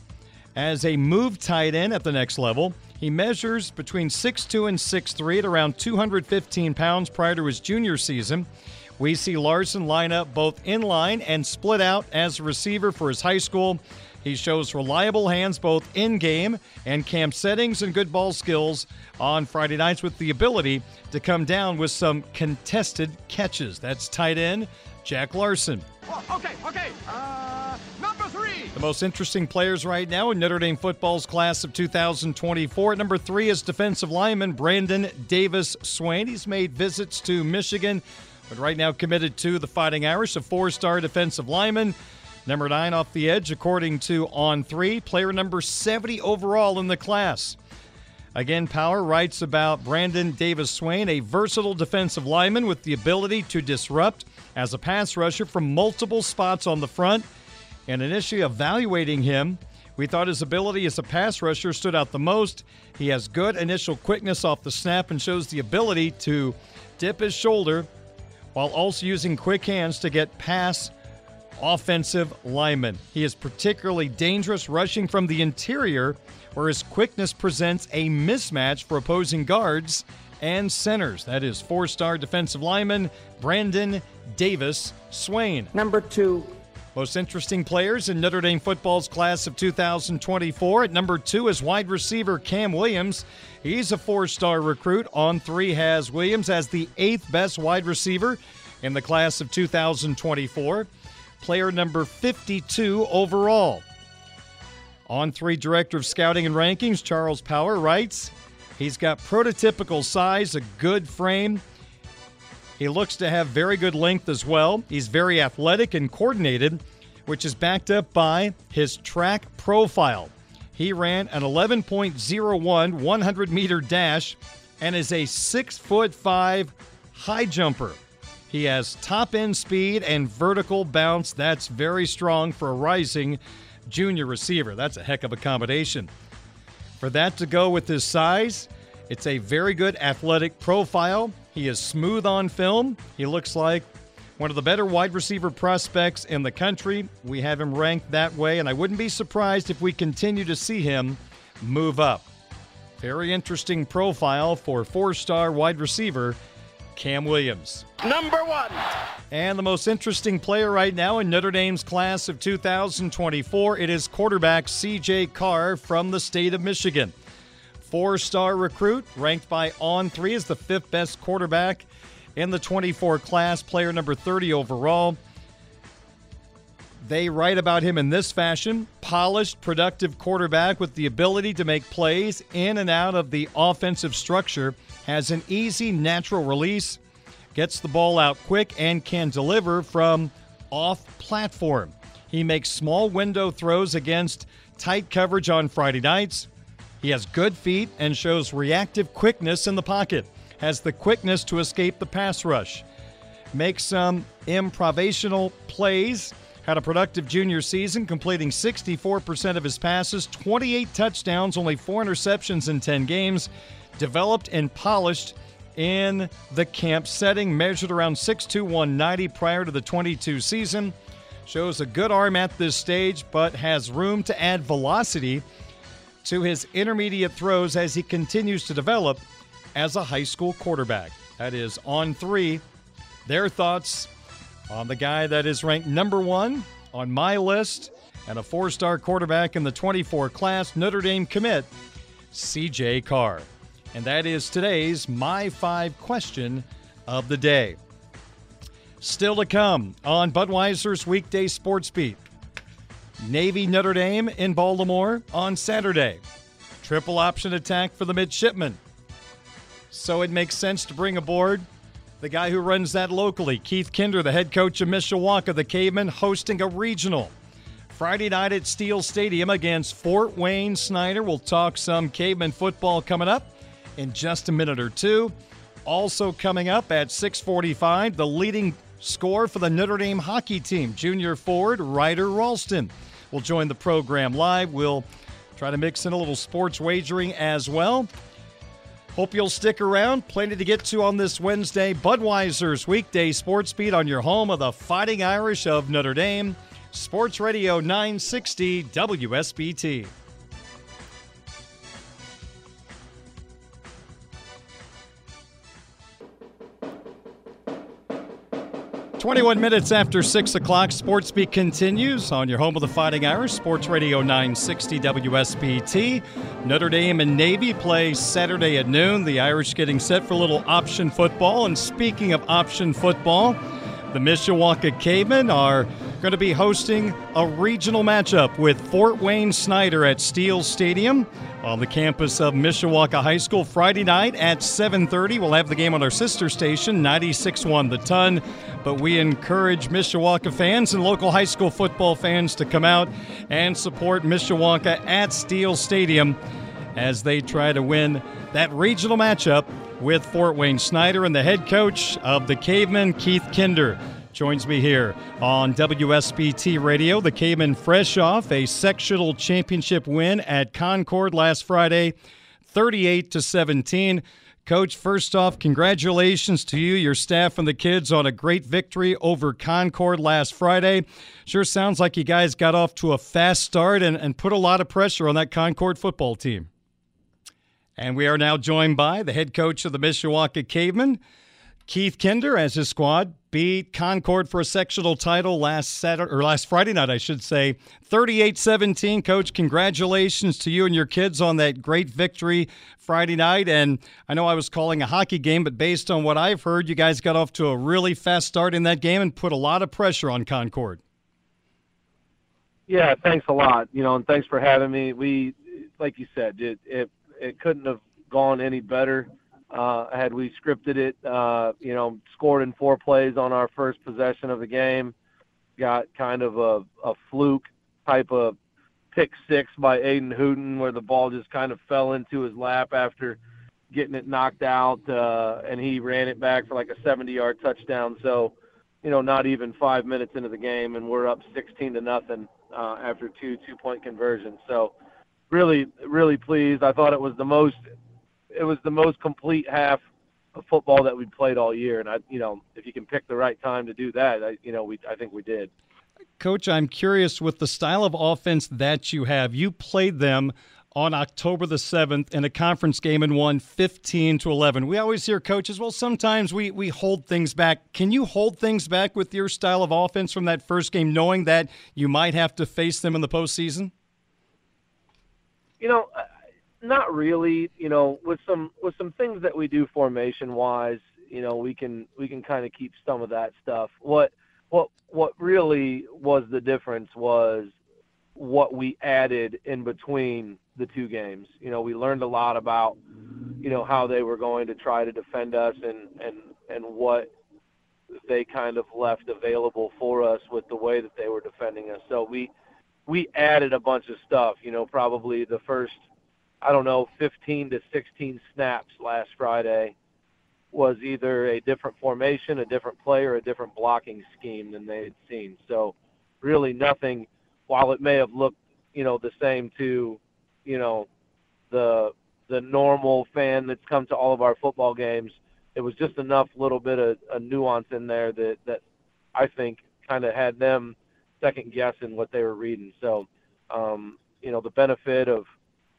as a move tight end at the next level. He measures between 6'2 and 6'3 at around 215 pounds prior to his junior season. We see Larson line up both in line and split out as a receiver for his high school. He shows reliable hands both in game and camp settings and good ball skills on Friday nights with the ability to come down with some contested catches. That's tight end Jack Larson. Oh, okay, okay. Uh, number three. The most interesting players right now in Notre Dame football's class of 2024. At number three is defensive lineman Brandon Davis Swain. He's made visits to Michigan, but right now committed to the Fighting Irish, a four star defensive lineman. Number nine off the edge, according to On Three, player number 70 overall in the class. Again, Power writes about Brandon Davis Swain, a versatile defensive lineman with the ability to disrupt as a pass rusher from multiple spots on the front. And initially evaluating him, we thought his ability as a pass rusher stood out the most. He has good initial quickness off the snap and shows the ability to dip his shoulder while also using quick hands to get past offensive lineman. He is particularly dangerous rushing from the interior, where his quickness presents a mismatch for opposing guards and centers. That is four star defensive lineman Brandon Davis Swain. Number two. Most interesting players in Notre Dame football's class of 2024. At number two is wide receiver Cam Williams. He's a four star recruit. On three has Williams as the eighth best wide receiver in the class of 2024. Player number 52 overall. On three, director of scouting and rankings, Charles Power writes He's got prototypical size, a good frame. He looks to have very good length as well. He's very athletic and coordinated, which is backed up by his track profile. He ran an 11.01 100 meter dash and is a six foot five high jumper. He has top end speed and vertical bounce. That's very strong for a rising junior receiver. That's a heck of a combination. For that to go with his size, it's a very good athletic profile. He is smooth on film. He looks like one of the better wide receiver prospects in the country. We have him ranked that way, and I wouldn't be surprised if we continue to see him move up. Very interesting profile for four star wide receiver Cam Williams. Number one. And the most interesting player right now in Notre Dame's class of 2024, it is quarterback CJ Carr from the state of Michigan. Four star recruit, ranked by On Three as the fifth best quarterback in the 24 class, player number 30 overall. They write about him in this fashion polished, productive quarterback with the ability to make plays in and out of the offensive structure, has an easy, natural release, gets the ball out quick, and can deliver from off platform. He makes small window throws against tight coverage on Friday nights. He has good feet and shows reactive quickness in the pocket, has the quickness to escape the pass rush, makes some improvisational plays Had a productive junior season, completing 64% of his passes, 28 touchdowns, only four interceptions in 10 games. Developed and polished in the camp setting, measured around 6'2, 190 prior to the 22 season. Shows a good arm at this stage, but has room to add velocity to his intermediate throws as he continues to develop as a high school quarterback. That is on three. Their thoughts on the guy that is ranked number one on my list and a four star quarterback in the 24 class, Notre Dame commit, CJ Carr. And that is today's My Five question of the day. Still to come on Budweiser's weekday sports beat. Navy Notre Dame in Baltimore on Saturday. Triple option attack for the midshipmen. So it makes sense to bring aboard the guy who runs that locally, Keith Kinder, the head coach of Mishawaka, the Cavemen, hosting a regional. Friday night at Steele Stadium against Fort Wayne Snyder. We'll talk some Caveman football coming up in just a minute or two. Also coming up at 645, the leading score for the Notre Dame hockey team, junior forward Ryder Rolston will join the program live. We'll try to mix in a little sports wagering as well. Hope you'll stick around. Plenty to get to on this Wednesday. Budweiser's weekday sports beat on your home of the Fighting Irish of Notre Dame. Sports Radio 960 WSBT. 21 minutes after 6 o'clock, Sports Beat continues on your home of the Fighting Irish, Sports Radio 960 WSBT. Notre Dame and Navy play Saturday at noon. The Irish getting set for a little option football. And speaking of option football, the Mishawaka Cavemen are going to be hosting a regional matchup with Fort Wayne Snyder at Steele Stadium on the campus of Mishawaka High School Friday night at 7:30. We'll have the game on our sister station 96.1 The Ton, but we encourage Mishawaka fans and local high school football fans to come out and support Mishawaka at Steele Stadium as they try to win that regional matchup with Fort Wayne Snyder and the head coach of the Cavemen, Keith Kinder joins me here on WSBT Radio. The Cavemen fresh off a sectional championship win at Concord last Friday, 38 to 17. Coach, first off, congratulations to you, your staff, and the kids on a great victory over Concord last Friday. Sure sounds like you guys got off to a fast start and, and put a lot of pressure on that Concord football team. And we are now joined by the head coach of the Mishawaka Cavemen, Keith Kinder, as his squad beat Concord for a sectional title last Saturday or last Friday night, I should say. 38-17. Coach, congratulations to you and your kids on that great victory Friday night. And I know I was calling a hockey game, but based on what I've heard, you guys got off to a really fast start in that game and put a lot of pressure on Concord. Yeah, thanks a lot. You know, and thanks for having me. We, like you said, it it, it couldn't have gone any better uh, had we scripted it, uh, you know, scored in four plays on our first possession of the game, got kind of a, a fluke type of pick six by Aiden Hooten where the ball just kind of fell into his lap after getting it knocked out, uh, and he ran it back for like a 70-yard touchdown. So, you know, not even five minutes into the game, and we're up 16 to nothing uh, after two two-point conversions. So, really, really pleased. I thought it was the most it was the most complete half of football that we played all year. And I, you know, if you can pick the right time to do that, I, you know, we I think we did. Coach, I'm curious with the style of offense that you have. You played them on October the 7th in a conference game and won 15 to 11. We always hear coaches, well, sometimes we, we hold things back. Can you hold things back with your style of offense from that first game, knowing that you might have to face them in the postseason? You know, not really. You know, with some with some things that we do formation wise, you know, we can we can kind of keep some of that stuff. What what what really was the difference was what we added in between the two games. You know, we learned a lot about you know how they were going to try to defend us and and and what they kind of left available for us with the way that they were defending us. So we we added a bunch of stuff. You know, probably the first I don't know, 15 to 16 snaps last Friday was either a different formation, a different player, a different blocking scheme than they had seen. So really nothing. While it may have looked, you know, the same to, you know, the the normal fan that's come to all of our football games, it was just enough little bit of a nuance in there that that I think kind of had them second guessing what they were reading. So, um, you know, the benefit of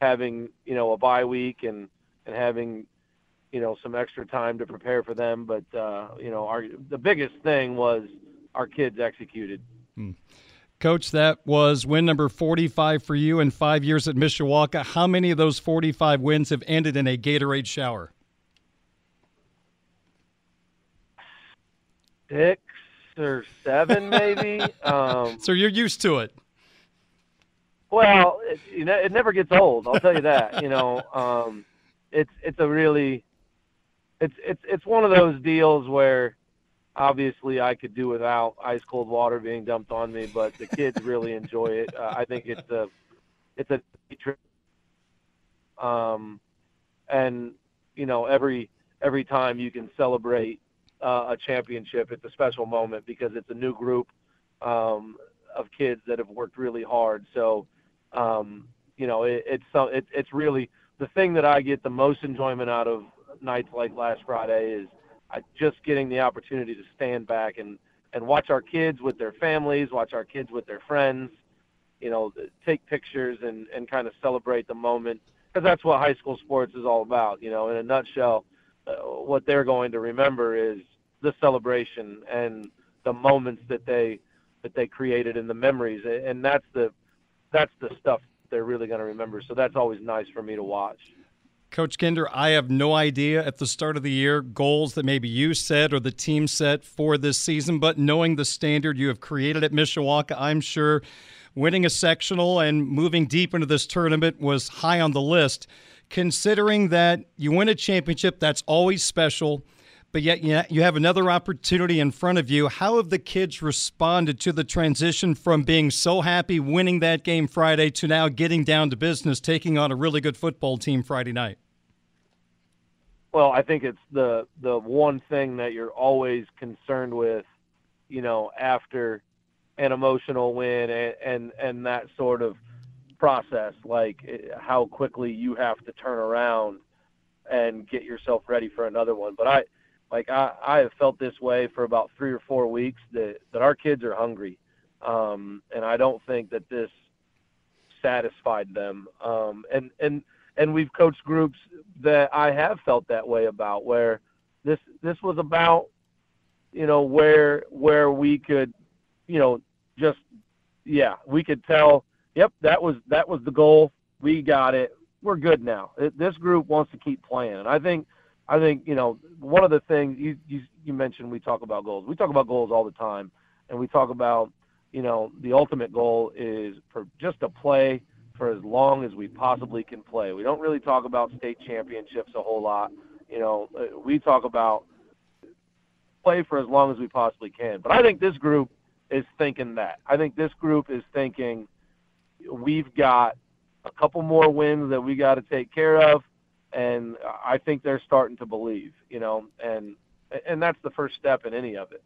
having you know a bye week and and having you know some extra time to prepare for them. But uh, you know, our the biggest thing was our kids executed. Hmm. Coach, that was win number 45 for you in five years at Mishawaka. How many of those 45 wins have ended in a Gatorade shower? Six or seven, maybe. um, so you're used to it. Well, it, you know, it never gets old. I'll tell you that. you know, um, it's it's a really, it's it's it's one of those deals where, obviously, I could do without ice cold water being dumped on me, but the kids really enjoy it. Uh, I think it's a, it's a, um, and you know every every time you can celebrate uh, a championship, it's a special moment because it's a new group um, of kids that have worked really hard. So um, you know, it, it's it, it's really the thing that I get the most enjoyment out of nights like last Friday is I, just getting the opportunity to stand back and and watch our kids with their families, watch our kids with their friends, you know, take pictures and and kind of celebrate the moment because that's what high school sports is all about. You know, in a nutshell, uh, what they're going to remember is the celebration and the moments that they that they created and the memories, and that's the that's the stuff they're really going to remember. So that's always nice for me to watch. Coach Kinder, I have no idea at the start of the year goals that maybe you set or the team set for this season, but knowing the standard you have created at Mishawaka, I'm sure winning a sectional and moving deep into this tournament was high on the list. Considering that you win a championship, that's always special but yet you have another opportunity in front of you. How have the kids responded to the transition from being so happy winning that game Friday to now getting down to business, taking on a really good football team Friday night? Well, I think it's the the one thing that you're always concerned with, you know, after an emotional win and and, and that sort of process, like eh, how quickly you have to turn around and get yourself ready for another one. But I like I, I have felt this way for about three or four weeks that, that our kids are hungry. Um, and I don't think that this satisfied them. Um, and, and, and we've coached groups that I have felt that way about where this, this was about, you know, where, where we could, you know, just, yeah, we could tell, yep, that was, that was the goal. We got it. We're good now. It, this group wants to keep playing. And I think, I think you know one of the things you, you you mentioned we talk about goals. We talk about goals all the time, and we talk about you know the ultimate goal is for just to play for as long as we possibly can play. We don't really talk about state championships a whole lot. You know, uh, we talk about play for as long as we possibly can. But I think this group is thinking that. I think this group is thinking we've got a couple more wins that we got to take care of and I think they're starting to believe, you know, and and that's the first step in any of it.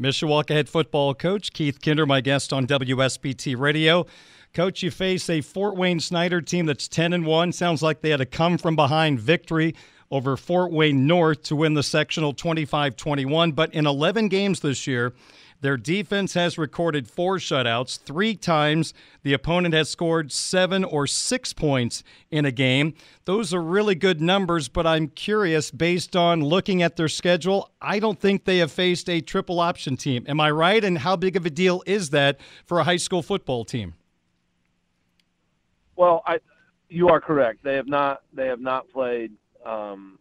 Mishawaka head football coach Keith Kinder, my guest on WSBT Radio. Coach, you face a Fort Wayne Snyder team that's 10 and 1. Sounds like they had a come from behind victory over Fort Wayne North to win the sectional 25 21. But in 11 games this year, their defense has recorded four shutouts. Three times the opponent has scored seven or six points in a game. Those are really good numbers, but I'm curious, based on looking at their schedule, I don't think they have faced a triple option team. Am I right? And how big of a deal is that for a high school football team? Well, I, you are correct. They have not. They have not played um,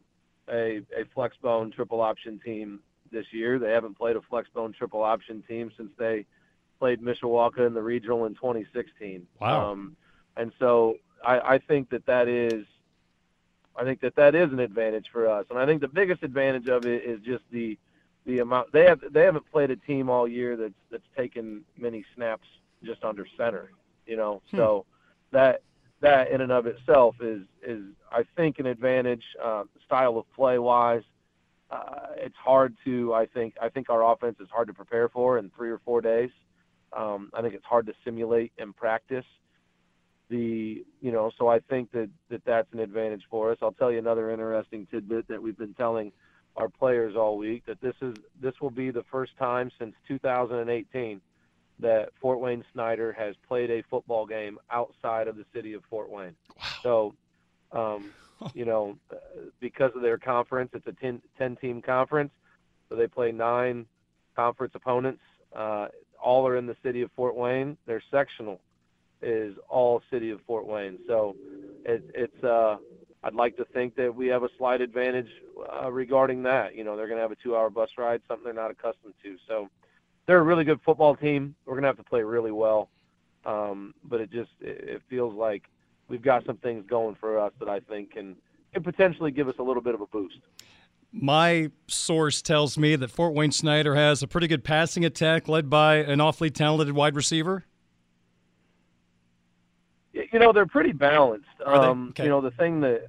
a a flex bone triple option team this year. They haven't played a flexbone triple option team since they played Mishawaka in the regional in 2016. Wow. Um, and so I, I think that that is, I think that that is an advantage for us. And I think the biggest advantage of it is just the, the amount they have. They haven't played a team all year that's that's taken many snaps just under center. You know, hmm. so that that in and of itself is is I think an advantage, uh, style of play wise uh, it's hard to I think I think our offense is hard to prepare for in three or four days. Um, I think it's hard to simulate in practice. The you know, so I think that, that that's an advantage for us. I'll tell you another interesting tidbit that we've been telling our players all week that this is this will be the first time since 2018 that Fort Wayne Snyder has played a football game outside of the city of Fort Wayne. Wow. So, um, you know, because of their conference, it's a 10, 10 team conference. So they play nine conference opponents. Uh, all are in the city of Fort Wayne. Their sectional is all city of Fort Wayne. So it, it's, uh, I'd like to think that we have a slight advantage uh, regarding that. You know, they're going to have a two-hour bus ride, something they're not accustomed to. So they're a really good football team. We're going to have to play really well, um, but it just it, it feels like we've got some things going for us that I think can can potentially give us a little bit of a boost. My source tells me that Fort Wayne Snyder has a pretty good passing attack led by an awfully talented wide receiver. You know, they're pretty balanced. Um, okay. You know, the thing that,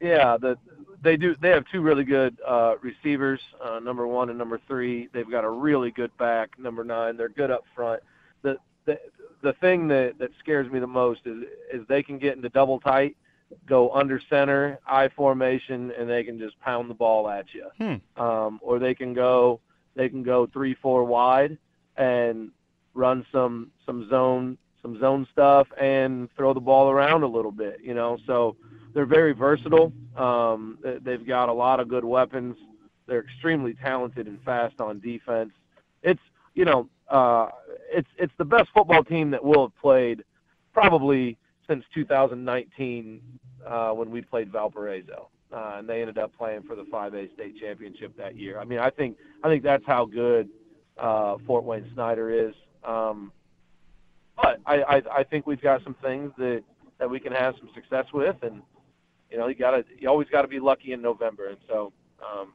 yeah, the they do. They have two really good uh, receivers, uh, number one and number three. They've got a really good back, number nine. They're good up front. The the the thing that that scares me the most is is they can get into double tight, go under center, I formation, and they can just pound the ball at you. Hmm. Um, or they can go they can go three four wide and run some some zone some zone stuff and throw the ball around a little bit. You know, so they're very versatile. Um, they've got a lot of good weapons. They're extremely talented and fast on defense. It's you know uh, it's it's the best football team that we'll have played probably since 2019 uh, when we played Valparaiso. Uh, and they ended up playing for the 5A state championship that year. I mean, I think I think that's how good uh, Fort Wayne Snyder is. Um, but I, I I think we've got some things that that we can have some success with, and you know, you gotta, you always got to be lucky in November, and so um,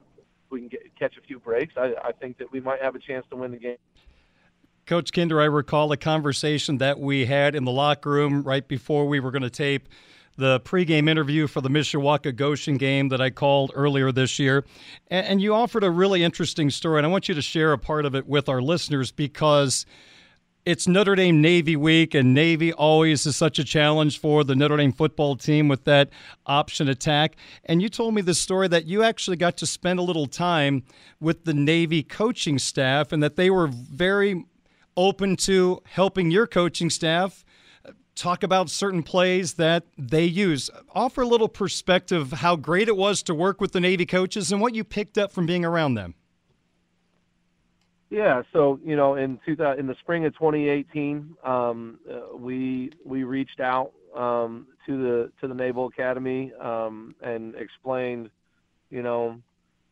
we can get, catch a few breaks, I, I think that we might have a chance to win the game. Coach Kinder, I recall a conversation that we had in the locker room right before we were going to tape the pregame interview for the Mishawaka Goshen game that I called earlier this year. And, you offered a really interesting story, and I want you to share a part of it with our listeners because – it's Notre Dame Navy week, and Navy always is such a challenge for the Notre Dame football team with that option attack. And you told me the story that you actually got to spend a little time with the Navy coaching staff, and that they were very open to helping your coaching staff talk about certain plays that they use. Offer a little perspective how great it was to work with the Navy coaches and what you picked up from being around them. Yeah, so you know, in 2000, in the spring of 2018, um, uh, we we reached out um, to the to the Naval Academy um, and explained, you know,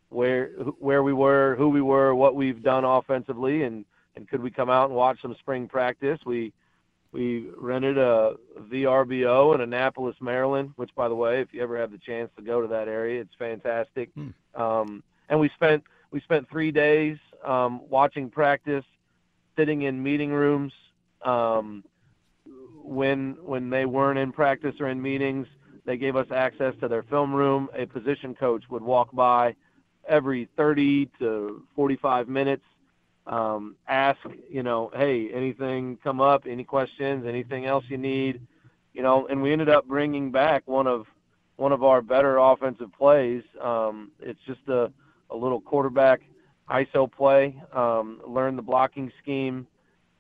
where where we were, who we were, what we've done offensively, and and could we come out and watch some spring practice? We we rented a VRBO in Annapolis, Maryland, which, by the way, if you ever have the chance to go to that area, it's fantastic. Hmm. Um, and we spent we spent three days um, watching practice, sitting in meeting rooms. Um, when when they weren't in practice or in meetings, they gave us access to their film room. A position coach would walk by every 30 to 45 minutes, um, ask, you know, hey, anything come up, any questions, anything else you need, you know, and we ended up bringing back one of one of our better offensive plays. Um, it's just a a little quarterback ISO play, um, learn the blocking scheme,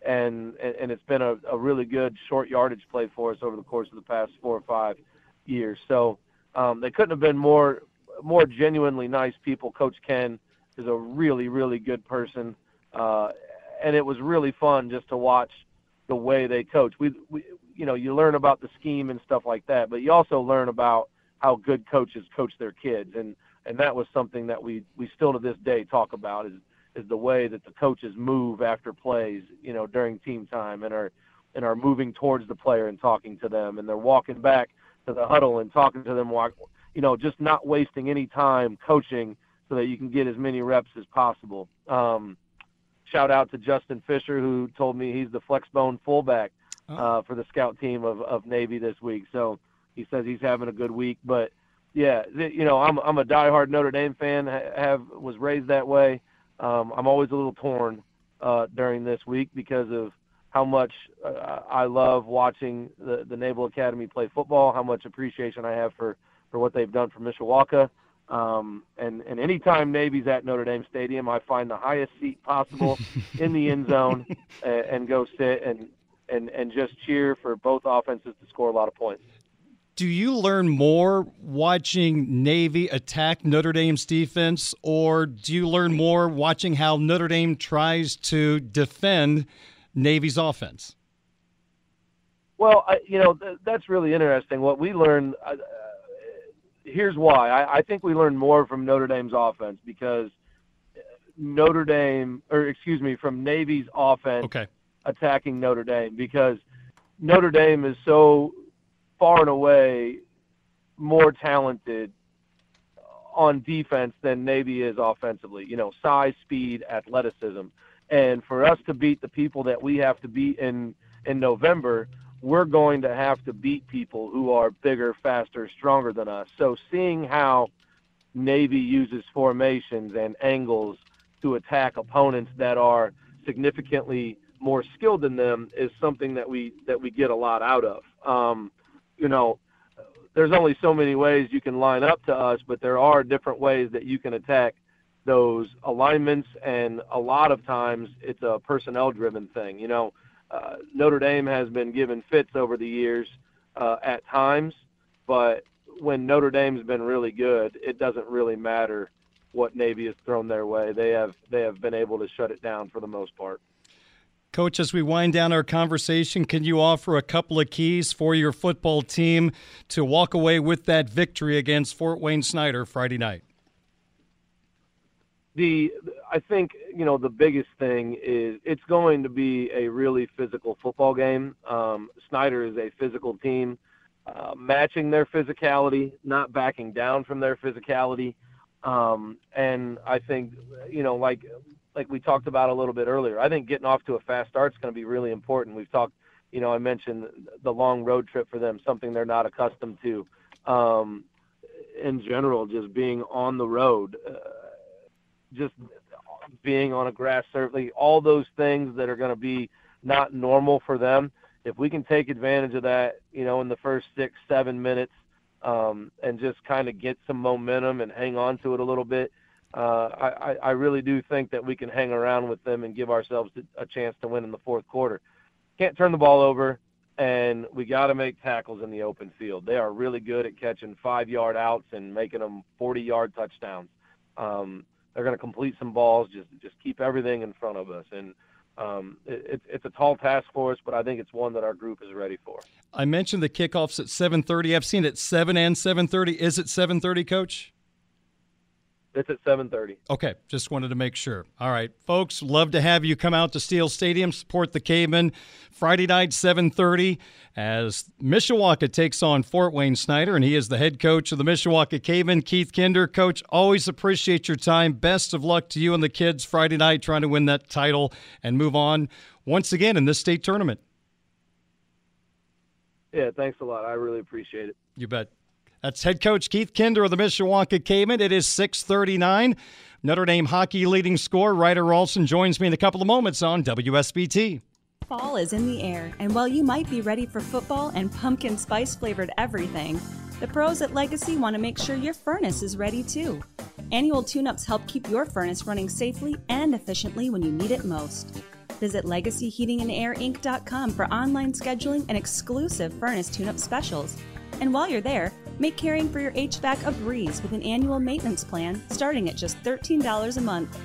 and and it's been a, a really good short yardage play for us over the course of the past four or five years. So um, they couldn't have been more more genuinely nice people. Coach Ken is a really really good person, uh, and it was really fun just to watch the way they coach. We, we you know you learn about the scheme and stuff like that, but you also learn about how good coaches coach their kids and and that was something that we we still to this day talk about is is the way that the coaches move after plays, you know, during team time and are and are moving towards the player and talking to them and they're walking back to the huddle and talking to them walk you know, just not wasting any time coaching so that you can get as many reps as possible. Um, shout out to Justin Fisher who told me he's the flexbone fullback oh. uh, for the scout team of, of Navy this week. So he says he's having a good week, but yeah, you know, I'm I'm a diehard Notre Dame fan. Have was raised that way. Um, I'm always a little torn uh, during this week because of how much uh, I love watching the, the Naval Academy play football, how much appreciation I have for, for what they've done for Mishawaka. Um, and, and anytime Navy's at Notre Dame Stadium, I find the highest seat possible in the end zone and, and go sit and, and, and just cheer for both offenses to score a lot of points. Do you learn more watching Navy attack Notre Dame's defense, or do you learn more watching how Notre Dame tries to defend Navy's offense? Well, I, you know th- that's really interesting. What we learned. Uh, here's why. I, I think we learned more from Notre Dame's offense because Notre Dame, or excuse me, from Navy's offense okay. attacking Notre Dame because Notre Dame is so far and away more talented on defense than Navy is offensively. You know, size, speed, athleticism. And for us to beat the people that we have to beat in in November, we're going to have to beat people who are bigger, faster, stronger than us. So seeing how Navy uses formations and angles to attack opponents that are significantly more skilled than them is something that we that we get a lot out of. Um, you know, there's only so many ways you can line up to us, but there are different ways that you can attack those alignments, and a lot of times it's a personnel driven thing. You know, uh, Notre Dame has been given fits over the years uh, at times, but when Notre Dame's been really good, it doesn't really matter what Navy has thrown their way. They have they have been able to shut it down for the most part. Coach, as we wind down our conversation, can you offer a couple of keys for your football team to walk away with that victory against Fort Wayne Snyder Friday night? The I think you know the biggest thing is it's going to be a really physical football game. Um, Snyder is a physical team, uh, matching their physicality, not backing down from their physicality. Um, and I think you know like like we talked about a little bit earlier. I think getting off to a fast start is going to be really important. We've talked, you know, I mentioned the long road trip for them, something they're not accustomed to. Um, in general, just being on the road, uh, just being on a grass surface, all those things that are going to be not normal for them. If we can take advantage of that, you know, in the first six, seven minutes, um, and just kind of get some momentum and hang on to it a little bit, uh, I, I really do think that we can hang around with them and give ourselves a chance to win in the fourth quarter. Can't turn the ball over, and we got to make tackles in the open field. They are really good at catching five yard outs and making them 40 yard touchdowns. Um, they're going to complete some balls, just just keep everything in front of us. And um, it, it's a tall task for us, but I think it's one that our group is ready for. I mentioned the kickoffs at 7:30. I've seen it 7 and 7:30. Is it 7:30, Coach? It's at 7:30. Okay, just wanted to make sure. All right, folks, love to have you come out to Steele Stadium, support the Cavemen. Friday night, 7:30, as Mishawaka takes on Fort Wayne Snyder, and he is the head coach of the Mishawaka Cavemen. Keith Kinder, coach, always appreciate your time. Best of luck to you and the kids Friday night, trying to win that title and move on once again in this state tournament. Yeah, thanks a lot. I really appreciate it. You bet. That's head coach Keith Kinder of the Mishawaka Cavemen. It is 639. Notre Dame hockey leading scorer Ryder Rolston joins me in a couple of moments on WSBT. Fall is in the air, and while you might be ready for football and pumpkin spice flavored everything, the pros at Legacy want to make sure your furnace is ready too. Annual tune ups help keep your furnace running safely and efficiently when you need it most. Visit LegacyHeatingAndAirInc.com for online scheduling and exclusive furnace tune up specials. And while you're there, Make caring for your HVAC a breeze with an annual maintenance plan starting at just $13 a month.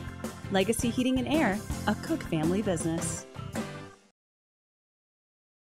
Legacy Heating and Air, a Cook family business.